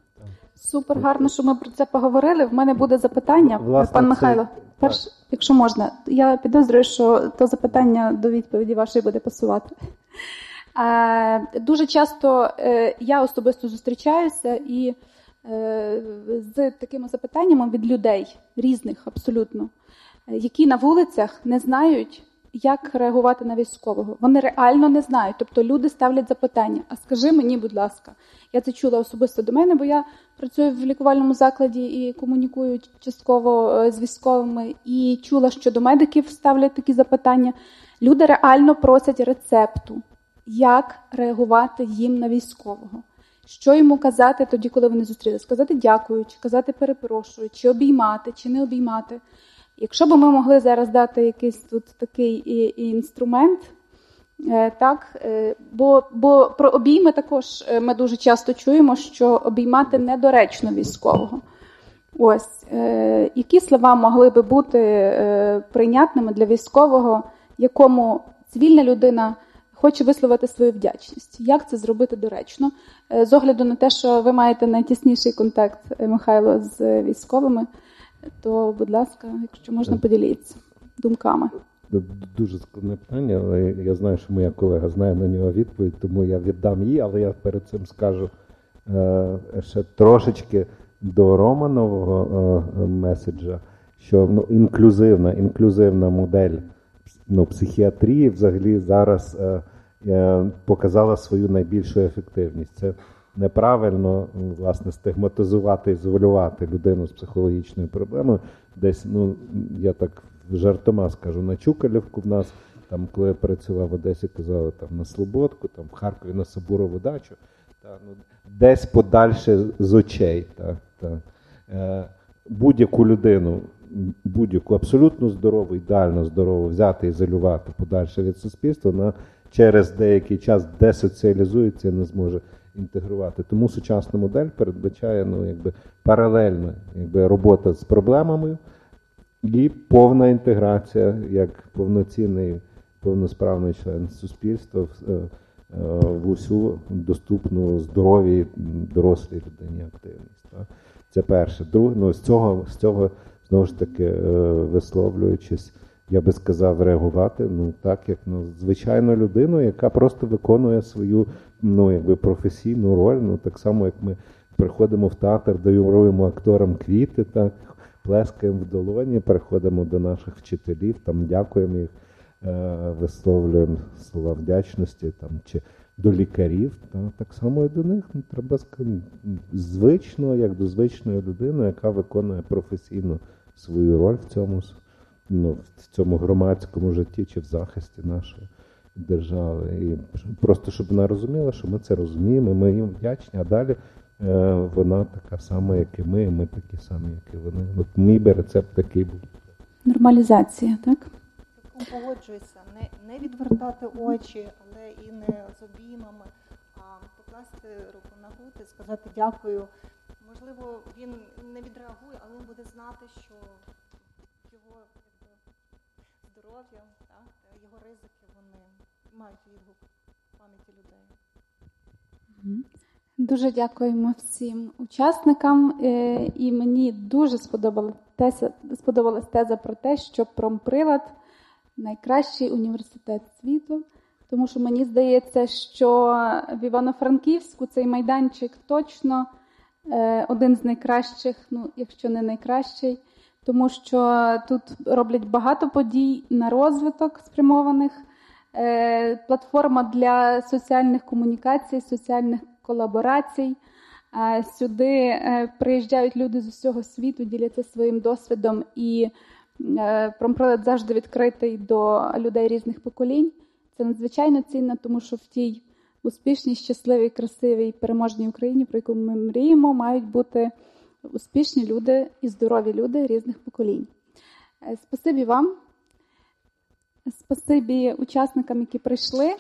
Супер гарно, що ми про це поговорили. В мене буде запитання, Власне, пан Михайло. Це... Перш, якщо можна, я підозрюю, що то запитання до відповіді вашої буде пасувати. Е, дуже часто е, я особисто зустрічаюся і е, з такими запитаннями від людей різних абсолютно, які на вулицях не знають як реагувати на військового. Вони реально не знають. Тобто люди ставлять запитання: а скажи мені, будь ласка, я це чула особисто до мене, бо я працюю в лікувальному закладі і комунікую частково е, з військовими, і чула, що до медиків ставлять такі запитання. Люди реально просять рецепту, як реагувати їм на військового. Що йому казати тоді, коли вони зустрілися? Сказати дякую, чи казати перепрошую, чи обіймати, чи не обіймати. Якщо б ми могли зараз дати якийсь тут такий інструмент, е, так, е, бо бо про обійми також е, ми дуже часто чуємо, що обіймати недоречно військового. Ось, які слова могли би бути прийнятними для військового, якому цивільна людина хоче висловити свою вдячність? Як це зробити доречно? З огляду на те, що ви маєте найтісніший контакт, Михайло, з військовими то, будь ласка, якщо можна поділитися думками. Дуже складне питання, але я знаю, що моя колега знає на нього відповідь, тому я віддам їй, але я перед цим скажу е, ще трошечки до Романового е, меседжа, що ну, інклюзивна інклюзивна модель ну, психіатрії взагалі зараз е, показала свою найбільшу ефективність. Це неправильно власне стигматизувати, ізолювати людину з психологічною проблемою. Десь, ну я так жартома скажу, на Чукалівку в нас, там, коли я працював в Одесі, казали там на Слободку, там в Харкові на Соборову дачу, та, ну, десь подальше з очей. Та, та. Е, Будь-яку людину, будь-яку абсолютно здорову, ідеально здорову, взяти, ізолювати подальше від суспільства, вона через деякий час десоціалізується і не зможе інтегрувати. Тому сучасна модель передбачає ну, якби, паралельно якби, робота з проблемами і повна інтеграція як повноцінний повносправний член суспільства в, е, в усю доступну здоровій дорослій людині активність. Так? Це перше. Друге, ну, з цього, з цього знову ж таки, е, висловлюючись. Я би сказав, реагувати ну так, як ну, звичайну людину, яка просто виконує свою ну, якби професійну роль. Ну так само, як ми приходимо в театр, даруємо акторам квіти, так плескаємо в долоні, переходимо до наших вчителів, там дякуємо їх, е, висловлюємо слова вдячності там чи до лікарів. Та, так само і до них ну, треба звично, як до звичної людини, яка виконує професійно свою роль в цьому ну, в цьому громадському житті чи в захисті нашої держави. І просто щоб вона розуміла, що ми це розуміємо, ми їм вдячні, а далі е, вона така сама, як і ми, і ми такі самі, як і вони. От мій би рецепт такий був. Нормалізація, так? Погоджуюся, не не відвертати очі, але і не з обіймами, а покласти руку на груди, сказати дякую. Можливо, він не відреагує, але він буде знати, що його здоров'я, так, його ризики вони мають відгук в пам'яті людей. Дуже дякуємо всім учасникам, е, і мені дуже сподобалася теза, сподобалась теза про те, що промприлад найкращий університет світу. Тому що мені здається, що в Івано-Франківську цей майданчик точно е, один з найкращих, ну якщо не найкращий, тому що тут роблять багато подій на розвиток спрямованих. Е, платформа для соціальних комунікацій, соціальних колаборацій. Сюди е, приїжджають люди з усього світу, діляться своїм досвідом, і промпролет завжди відкритий до людей різних поколінь. Це надзвичайно цінно, тому що в тій успішній, щасливій, красивій, переможній Україні, про яку ми мріємо, мають бути успішні люди і здорові люди різних поколінь. Е, спасибі вам, спасибі учасникам, які прийшли.